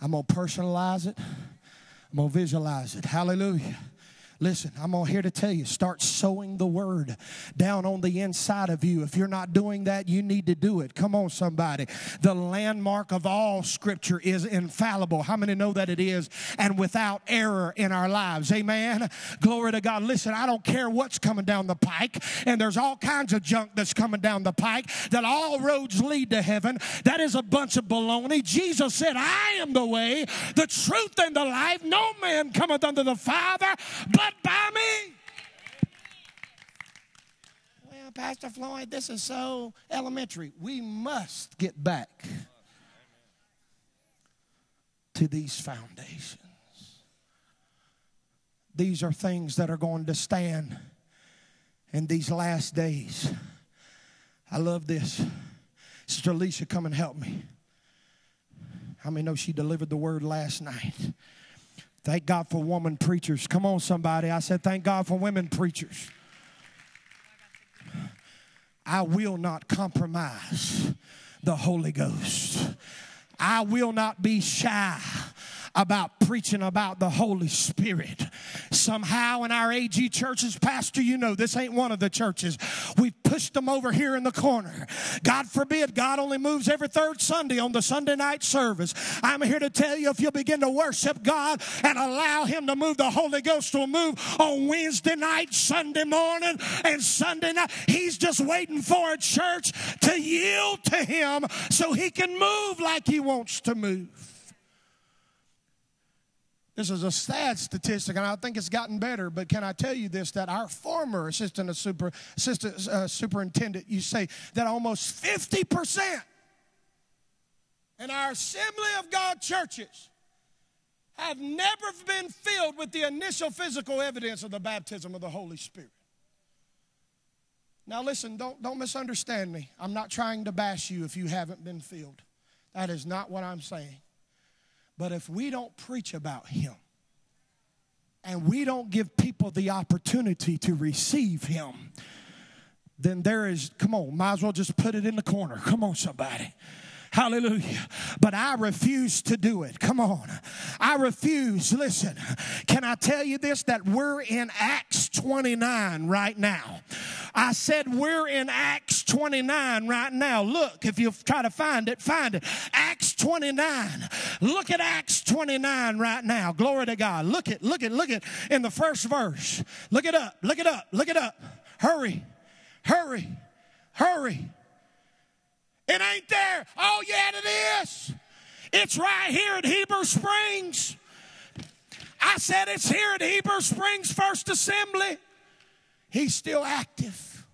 I'm going to personalize it, I'm going to visualize it. Hallelujah. Listen, I'm on here to tell you start sowing the word down on the inside of you. If you're not doing that, you need to do it. Come on, somebody. The landmark of all scripture is infallible. How many know that it is? And without error in our lives. Amen. Glory to God. Listen, I don't care what's coming down the pike, and there's all kinds of junk that's coming down the pike, that all roads lead to heaven. That is a bunch of baloney. Jesus said, I am the way, the truth, and the life. No man cometh unto the Father but by me. Well, Pastor Floyd, this is so elementary. We must get back to these foundations. These are things that are going to stand in these last days. I love this. Sister Alicia, come and help me. How many know she delivered the word last night? Thank God for woman preachers. Come on, somebody. I said, thank God for women preachers. I will not compromise the Holy Ghost. I will not be shy about preaching about the Holy Spirit. Somehow in our AG churches, Pastor, you know, this ain't one of the churches. We've pushed them over here in the corner. God forbid, God only moves every third Sunday on the Sunday night service. I'm here to tell you if you'll begin to worship God and allow Him to move, the Holy Ghost will move on Wednesday night, Sunday morning, and Sunday night. He's just waiting for a church to yield to Him so He can move like He wants to move. This is a sad statistic, and I think it's gotten better. But can I tell you this? That our former assistant, super, assistant uh, superintendent, you say that almost fifty percent in our Assembly of God churches have never been filled with the initial physical evidence of the baptism of the Holy Spirit. Now, listen, don't, don't misunderstand me. I'm not trying to bash you if you haven't been filled. That is not what I'm saying. But if we don't preach about Him and we don't give people the opportunity to receive Him, then there is, come on, might as well just put it in the corner. Come on, somebody. Hallelujah. But I refuse to do it. Come on. I refuse. Listen, can I tell you this? That we're in Acts 29 right now. I said we're in Acts 29 right now. Look, if you try to find it, find it. Acts 29. Look at Acts 29 right now. Glory to God. Look it, look it, look it in the first verse. Look it up. Look it up. Look it up. Hurry. Hurry. Hurry. It ain't there. Oh, yeah, it is. It's right here at Heber Springs. I said it's here at Heber Springs First Assembly. He's still active,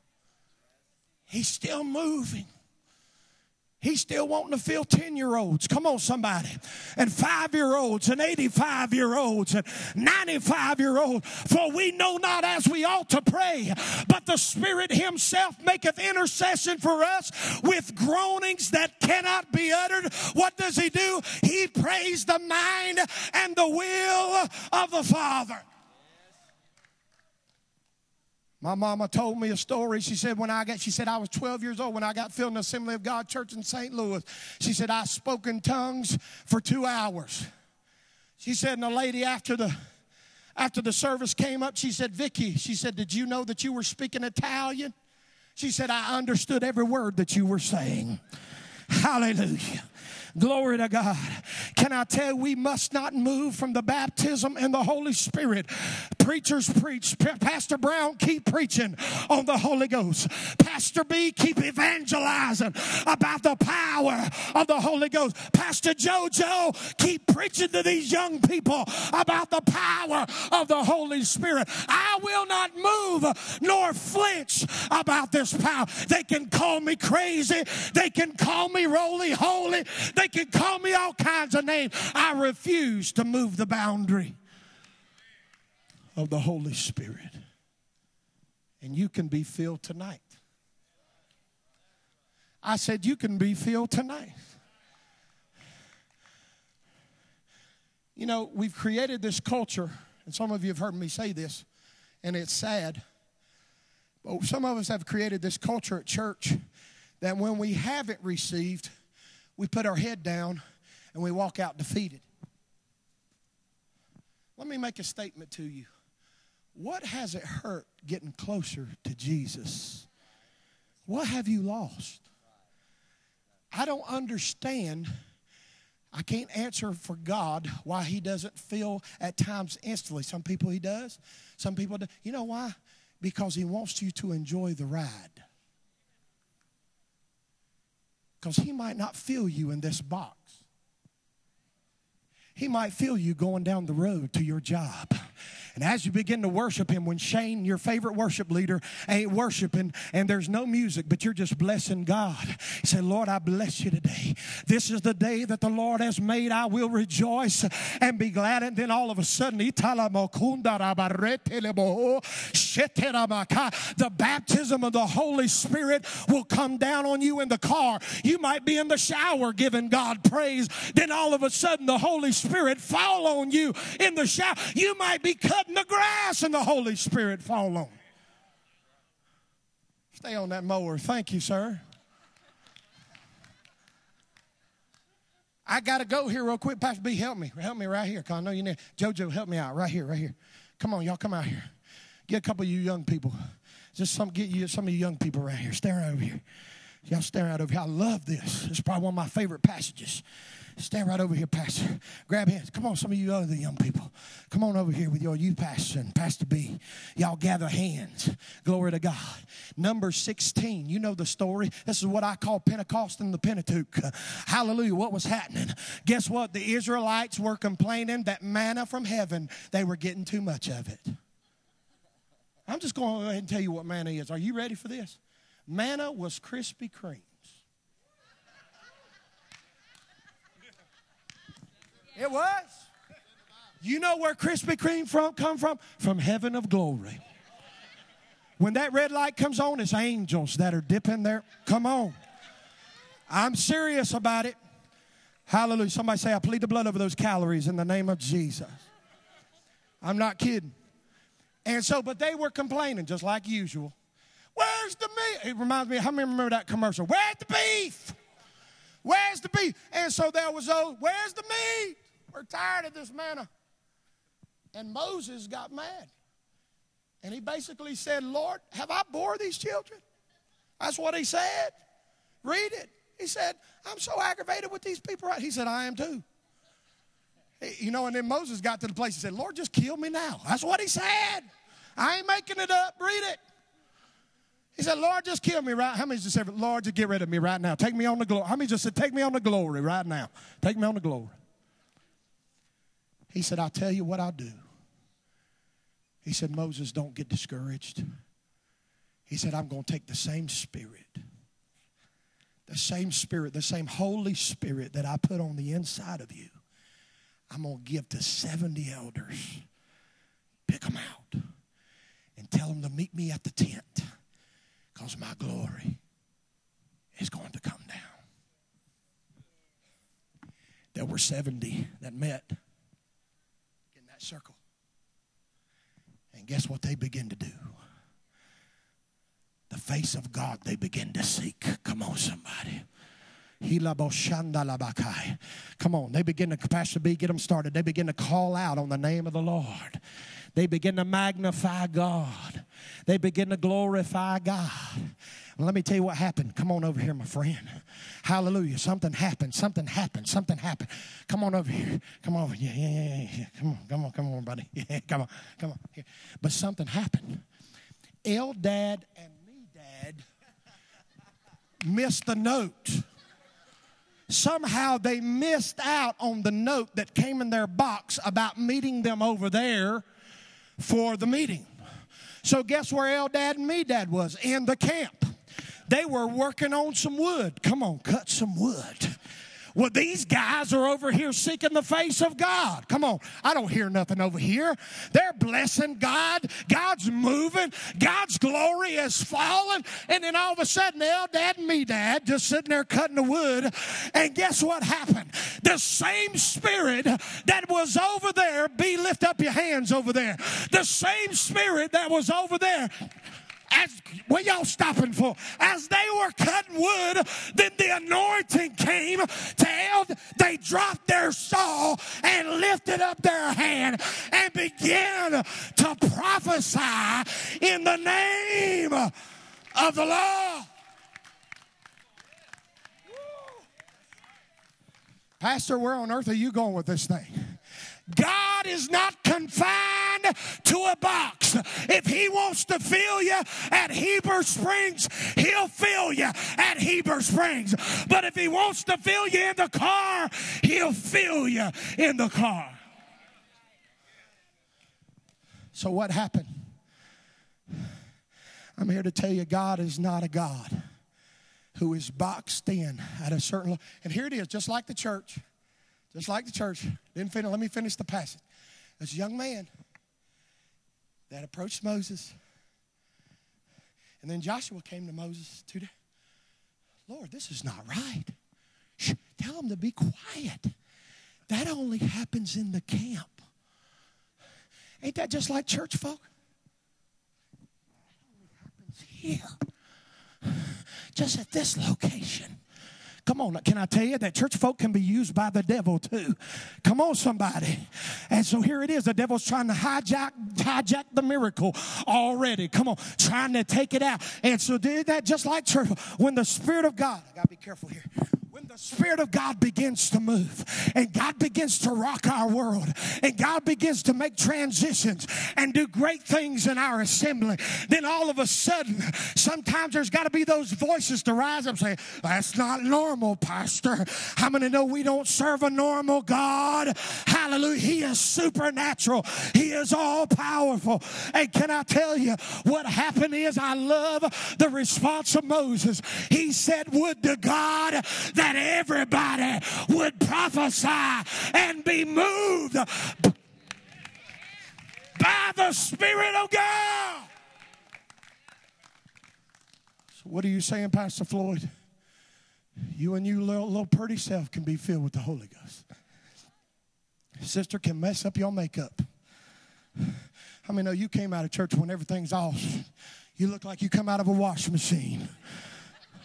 he's still moving. He's still wanting to fill 10 year olds. Come on, somebody. And five year olds, and 85 year olds, and 95 year olds. For we know not as we ought to pray, but the Spirit Himself maketh intercession for us with groanings that cannot be uttered. What does He do? He prays the mind and the will of the Father. My mama told me a story. She said when I got, she said I was 12 years old when I got filled in the Assembly of God Church in St. Louis. She said I spoke in tongues for two hours. She said, and the lady after the after the service came up, she said, Vicky, she said, Did you know that you were speaking Italian? She said, I understood every word that you were saying. Hallelujah. Glory to God. Can I tell you, we must not move from the baptism and the Holy Spirit. Preachers preach. Pastor Brown, keep preaching on the Holy Ghost. Pastor B, keep evangelizing about the power of the Holy Ghost. Pastor JoJo, keep preaching to these young people about the power of the Holy Spirit. I will not move nor flinch about this power. They can call me crazy. They can call me roly holy. They they can call me all kinds of names. I refuse to move the boundary of the Holy Spirit. And you can be filled tonight. I said, You can be filled tonight. You know, we've created this culture, and some of you have heard me say this, and it's sad. But some of us have created this culture at church that when we haven't received, we put our head down and we walk out defeated. Let me make a statement to you. What has it hurt getting closer to Jesus? What have you lost? I don't understand. I can't answer for God why He doesn't feel at times instantly. Some people He does, some people do. You know why? Because He wants you to enjoy the ride because he might not feel you in this box. He might feel you going down the road to your job. And as you begin to worship Him, when Shane, your favorite worship leader, ain't worshiping and there's no music, but you're just blessing God, say, Lord, I bless you today. This is the day that the Lord has made. I will rejoice and be glad. And then all of a sudden, the baptism of the Holy Spirit will come down on you in the car. You might be in the shower giving God praise. Then all of a sudden, the Holy Spirit fall on you in the shower. You might be cut cutting the grass and the Holy Spirit fall on. Stay on that mower. Thank you, sir. I got to go here real quick. Pastor B, help me. Help me right here. Cause I know you need. JoJo, help me out right here, right here. Come on, y'all, come out here. Get a couple of you young people. Just some get you some of you young people right here. Stay right over here. Y'all stay right over here. I love this. It's probably one of my favorite passages. Stand right over here, Pastor. Grab hands. Come on, some of you other young people. Come on over here with your youth pastor and Pastor B. Y'all gather hands. Glory to God. Number 16. You know the story. This is what I call Pentecost in the Pentateuch. Hallelujah. What was happening? Guess what? The Israelites were complaining that manna from heaven, they were getting too much of it. I'm just going to go ahead and tell you what manna is. Are you ready for this? Manna was Krispy Kreme. It was. You know where Krispy Kreme from come from? From heaven of glory. When that red light comes on, it's angels that are dipping there. Come on. I'm serious about it. Hallelujah. Somebody say, I plead the blood over those calories in the name of Jesus. I'm not kidding. And so, but they were complaining just like usual. Where's the meat? It reminds me, how many remember that commercial? Where's the beef? Where's the beef? And so there was, oh, where's the meat? We're tired of this manna. And Moses got mad. And he basically said, Lord, have I bore these children? That's what he said. Read it. He said, I'm so aggravated with these people. He said, I am too. You know, and then Moses got to the place, he said, Lord, just kill me now. That's what he said. I ain't making it up. Read it. He said, Lord, just kill me right. How many just said, Lord, just get rid of me right now? Take me on the glory. How many just said, take me on the glory right now? Take me on the glory. He said, I'll tell you what I'll do. He said, Moses, don't get discouraged. He said, I'm going to take the same spirit, the same spirit, the same Holy Spirit that I put on the inside of you. I'm going to give to 70 elders. Pick them out and tell them to meet me at the tent because my glory is going to come down. There were 70 that met circle. And guess what they begin to do? The face of God they begin to seek. Come on, somebody. Come on, they begin to, Pastor B, get them started. They begin to call out on the name of the Lord. They begin to magnify God. They begin to glorify God. Well, let me tell you what happened. Come on over here, my friend. Hallelujah. Something happened. Something happened. Something happened. Come on over here. Come on. Yeah, yeah, yeah, yeah. Come on. Come on. Come on, buddy. Yeah, come on. Come on. Here. But something happened. Eldad and Medad missed the note. Somehow they missed out on the note that came in their box about meeting them over there for the meeting. So guess where Eldad and Medad was? In the camp. They were working on some wood. Come on, cut some wood. Well, these guys are over here seeking the face of God. Come on. I don't hear nothing over here. They're blessing God. God's moving. God's glory is falling. And then all of a sudden, Eldad and Medad just sitting there cutting the wood. And guess what happened? The same spirit that was over there, be lift up your hands over there. The same spirit that was over there as what y'all stopping for? As they were cutting wood, then the anointing came to help. They dropped their saw and lifted up their hand and began to prophesy in the name of the Lord. Pastor, where on earth are you going with this thing? God is not confined to a box. If He wants to fill you at Heber Springs, He'll fill you at Heber Springs. But if He wants to fill you in the car, He'll fill you in the car. So, what happened? I'm here to tell you God is not a God who is boxed in at a certain. level. And here it is, just like the church. Just like the church. Didn't finish. Let me finish the passage. This young man that approached Moses. And then Joshua came to Moses today. Lord, this is not right. Shh, tell him to be quiet. That only happens in the camp. Ain't that just like church folk? That only happens here. Just at this location. Come on, can I tell you that church folk can be used by the devil too? Come on, somebody. And so here it is. The devil's trying to hijack hijack the miracle already. Come on, trying to take it out. And so did that just like church. When the Spirit of God, I gotta be careful here the Spirit of God begins to move and God begins to rock our world and God begins to make transitions and do great things in our assembly, then all of a sudden, sometimes there's got to be those voices to rise up and say, That's not normal, Pastor. How many know we don't serve a normal God? Hallelujah. He is supernatural, He is all powerful. And can I tell you what happened is I love the response of Moses. He said, Would to God that everybody would prophesy and be moved by the Spirit of God. So, what are you saying, Pastor Floyd? You and you, little, little pretty self, can be filled with the Holy Ghost. Sister can mess up your makeup. I mean, know you came out of church when everything's off. You look like you come out of a wash machine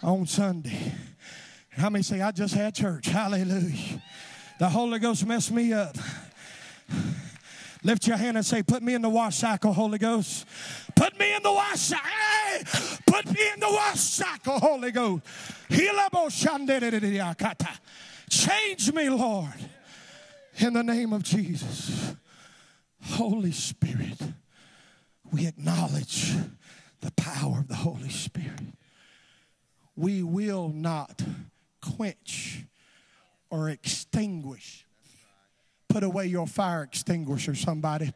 on Sunday. How many say, I just had church? Hallelujah. The Holy Ghost messed me up. Lift your hand and say, Put me in the wash cycle, Holy Ghost. Put me in the wash cycle. Hey, put me in the wash cycle, Holy Ghost. Change me, Lord, in the name of Jesus. Holy Spirit, we acknowledge the power of the Holy Spirit. We will not quench or extinguish. Put away your fire extinguisher, somebody.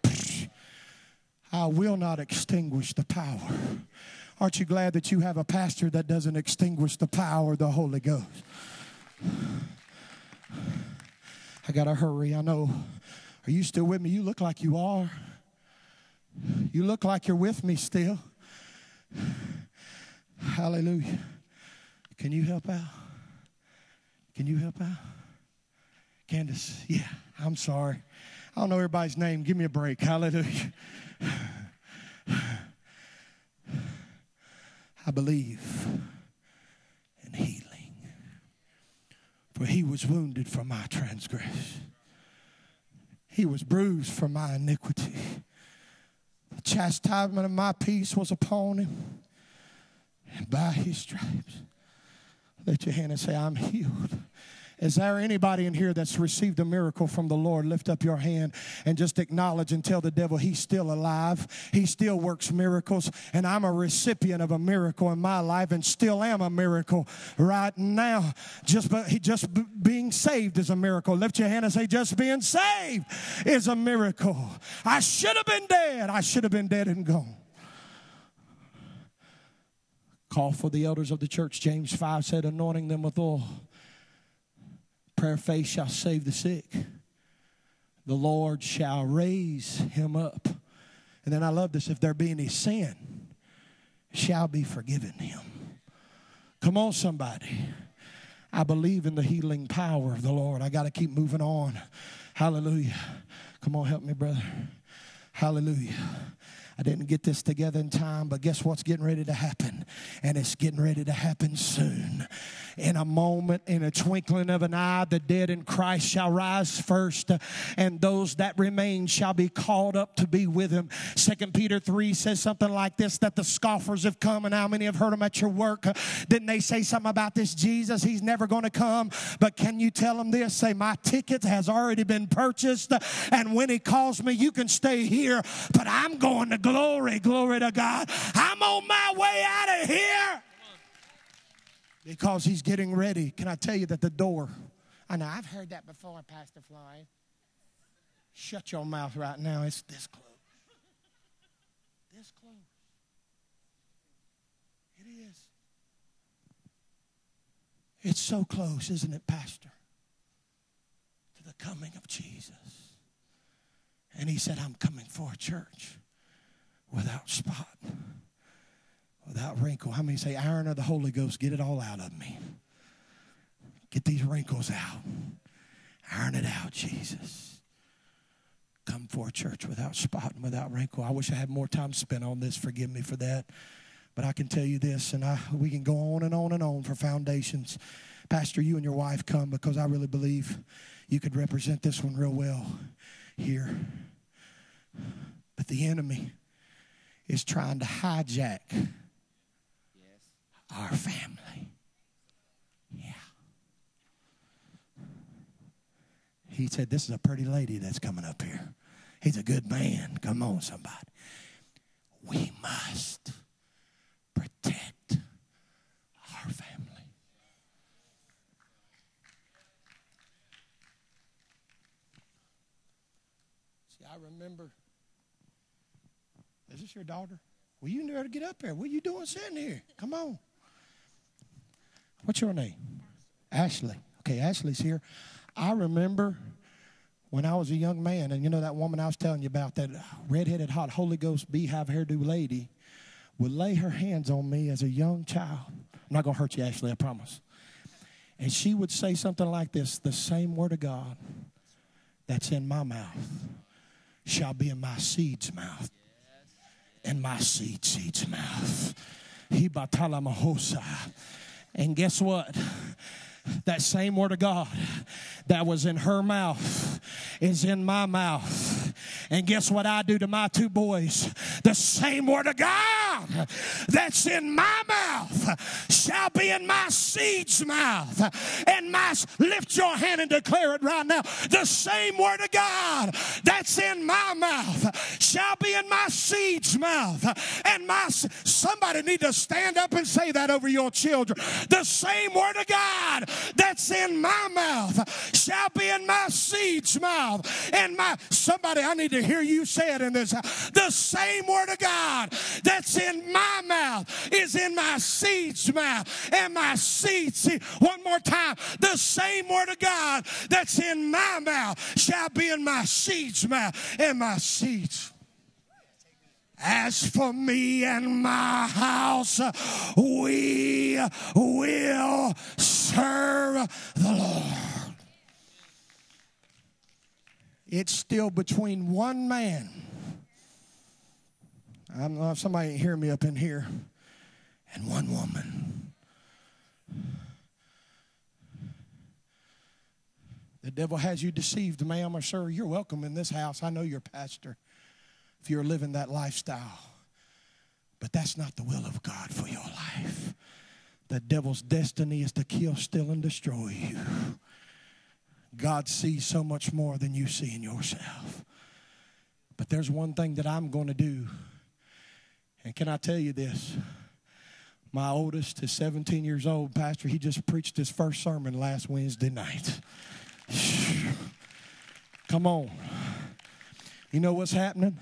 I will not extinguish the power. Aren't you glad that you have a pastor that doesn't extinguish the power of the Holy Ghost? I got to hurry. I know. Are you still with me? You look like you are. You look like you're with me still. Hallelujah. Can you help out? Can you help out? Candace, yeah, I'm sorry. I don't know everybody's name. Give me a break. Hallelujah. I believe in healing. For he was wounded for my transgression, he was bruised for my iniquity. The chastisement of my peace was upon him, and by his stripes, lift your hand and say, I'm healed. Is there anybody in here that's received a miracle from the Lord? Lift up your hand and just acknowledge and tell the devil he's still alive. He still works miracles, and I'm a recipient of a miracle in my life and still am a miracle right now. Just, just being saved is a miracle. Lift your hand and say, Just being saved is a miracle. I should have been dead. I should have been dead and gone. Call for the elders of the church. James 5 said, anointing them with oil prayer faith shall save the sick. The Lord shall raise him up. And then I love this if there be any sin, shall be forgiven him. Come on, somebody. I believe in the healing power of the Lord. I got to keep moving on. Hallelujah. Come on, help me, brother. Hallelujah. I didn't get this together in time, but guess what's getting ready to happen? And it's getting ready to happen soon. In a moment, in a twinkling of an eye, the dead in Christ shall rise first, and those that remain shall be called up to be with him. Second Peter 3 says something like this that the scoffers have come, and how many have heard them at your work? Didn't they say something about this Jesus? He's never going to come. But can you tell them this? Say, My ticket has already been purchased, and when he calls me, you can stay here, but I'm going to Glory, glory to God. I'm on my way out of here. Because he's getting ready. Can I tell you that the door, I know I've heard that before, Pastor Floyd. Shut your mouth right now. It's this close. This close. It is. It's so close, isn't it, Pastor? To the coming of Jesus. And he said, I'm coming for a church without spot, without wrinkle. How many say, iron of the Holy Ghost, get it all out of me? Get these wrinkles out. Iron it out, Jesus. Come for a church without spot and without wrinkle. I wish I had more time spent on this. Forgive me for that. But I can tell you this, and I, we can go on and on and on for foundations. Pastor, you and your wife come because I really believe you could represent this one real well here. But the enemy is trying to hijack yes. our family. Yeah. He said, This is a pretty lady that's coming up here. He's a good man. Come on, somebody. We must protect our family. See, I remember this your daughter? Well, you to get up here. What are you doing sitting here? Come on. What's your name? Ashley. Okay, Ashley's here. I remember when I was a young man, and you know that woman I was telling you about, that redheaded hot Holy Ghost beehive hairdo lady, would lay her hands on me as a young child. I'm not going to hurt you, Ashley, I promise. And she would say something like this the same word of God that's in my mouth shall be in my seed's mouth and my seed seed's mouth. He batala mahosa. And guess what? That same word of God that was in her mouth is in my mouth. And guess what I do to my two boys? The same word of God that's in my mouth shall be in my seed's mouth. And my, lift your hand and declare it right now. The same word of God that's in my mouth shall be in my seed's mouth. And my, somebody need to stand up and say that over your children. The same word of God that's in my mouth shall be in my seed's mouth. And my, somebody, I need to hear you say it in this. The same word of God that's in my mouth is in my seed's mouth. And my seed, see, one more time, the same word of God that's in my mouth shall be in my seed's mouth and my seeds. As for me and my house, we will serve the Lord. It's still between one man. I don't know if somebody hear me up in here, and one woman. The devil has you deceived, ma'am or sir. You're welcome in this house. I know your pastor if you're living that lifestyle. But that's not the will of God for your life. The devil's destiny is to kill, steal, and destroy you. God sees so much more than you see in yourself. But there's one thing that I'm going to do. And can I tell you this? My oldest is 17 years old, Pastor. He just preached his first sermon last Wednesday night. Come on. You know what's happening?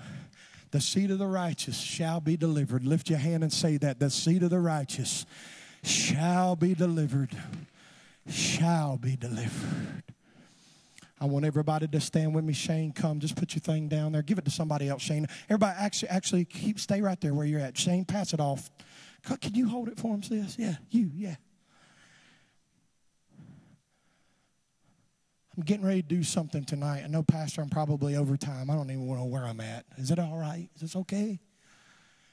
The seed of the righteous shall be delivered. Lift your hand and say that. The seed of the righteous shall be delivered. Shall be delivered. I want everybody to stand with me. Shane, come. Just put your thing down there. Give it to somebody else, Shane. Everybody, actually, actually keep stay right there where you're at. Shane, pass it off. Can you hold it for him, sis? Yeah, you, yeah. I'm getting ready to do something tonight. I know, Pastor, I'm probably over time. I don't even know where I'm at. Is it all right? Is this okay?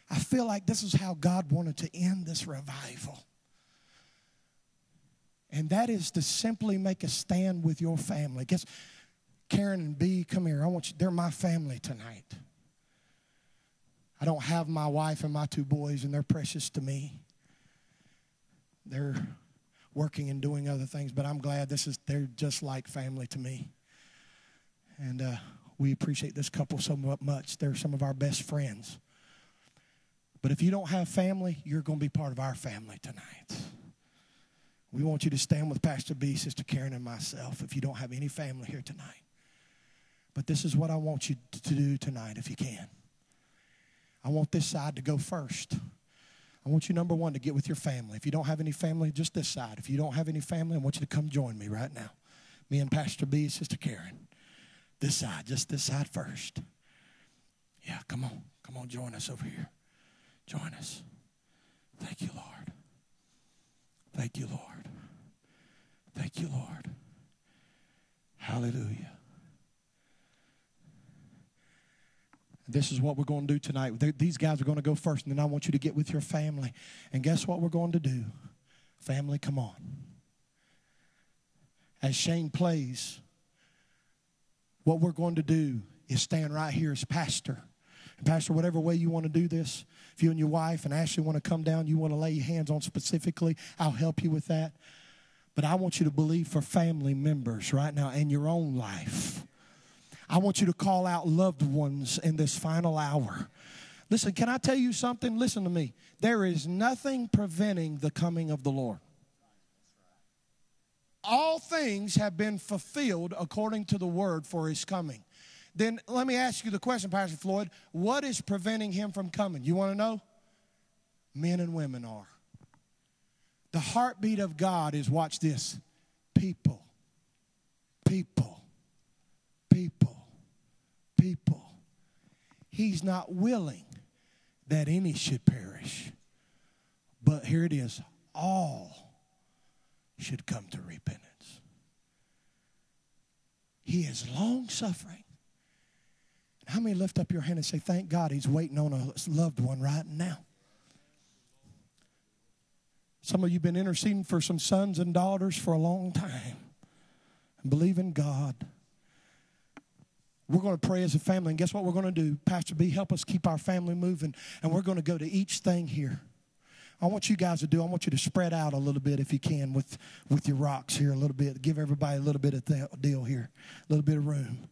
I feel like this is how God wanted to end this revival. And that is to simply make a stand with your family. Guess Karen and B, come here. I want you, they're my family tonight. I don't have my wife and my two boys, and they're precious to me. They're working and doing other things, but I'm glad this is, they're just like family to me. And uh, we appreciate this couple so much. They're some of our best friends. But if you don't have family, you're going to be part of our family tonight. We want you to stand with Pastor B, Sister Karen, and myself if you don't have any family here tonight. But this is what I want you to do tonight if you can. I want this side to go first. I want you, number one, to get with your family. If you don't have any family, just this side. If you don't have any family, I want you to come join me right now. Me and Pastor B, Sister Karen. This side, just this side first. Yeah, come on. Come on, join us over here. Join us. Thank you, Lord. Thank you, Lord. Thank you, Lord. Hallelujah. This is what we're going to do tonight. These guys are going to go first, and then I want you to get with your family. And guess what we're going to do? Family, come on. As Shane plays, what we're going to do is stand right here as pastor. And pastor, whatever way you want to do this, if you and your wife and Ashley want to come down, you want to lay your hands on specifically, I'll help you with that. But I want you to believe for family members right now in your own life I want you to call out loved ones in this final hour. Listen, can I tell you something? Listen to me. There is nothing preventing the coming of the Lord. All things have been fulfilled according to the word for his coming. Then let me ask you the question, Pastor Floyd what is preventing him from coming? You want to know? Men and women are. The heartbeat of God is watch this people, people, people people. He's not willing that any should perish. But here it is all should come to repentance. He is long suffering. How many lift up your hand and say, Thank God he's waiting on a loved one right now? Some of you have been interceding for some sons and daughters for a long time believe in God. We're going to pray as a family, and guess what we're going to do? Pastor B, help us keep our family moving, and we're going to go to each thing here. I want you guys to do, I want you to spread out a little bit if you can with, with your rocks here a little bit. Give everybody a little bit of th- deal here, a little bit of room.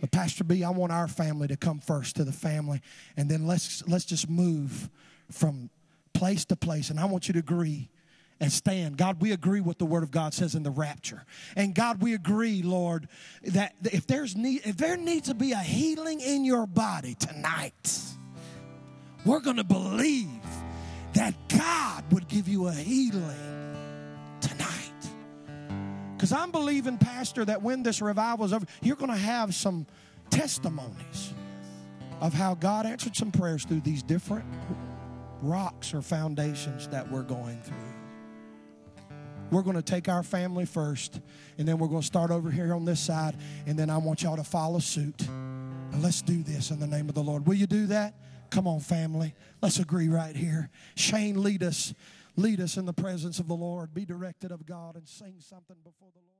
But Pastor B, I want our family to come first to the family, and then let's let's just move from place to place. And I want you to agree and stand. God, we agree what the Word of God says in the rapture. And God, we agree, Lord, that if there's need, if there needs to be a healing in your body tonight, we're going to believe that God would give you a healing tonight. Because I'm believing, Pastor, that when this revival is over, you're going to have some testimonies of how God answered some prayers through these different rocks or foundations that we're going through. We're going to take our family first, and then we're going to start over here on this side, and then I want y'all to follow suit. And let's do this in the name of the Lord. Will you do that? Come on, family. Let's agree right here. Shane, lead us. Lead us in the presence of the Lord. Be directed of God and sing something before the Lord.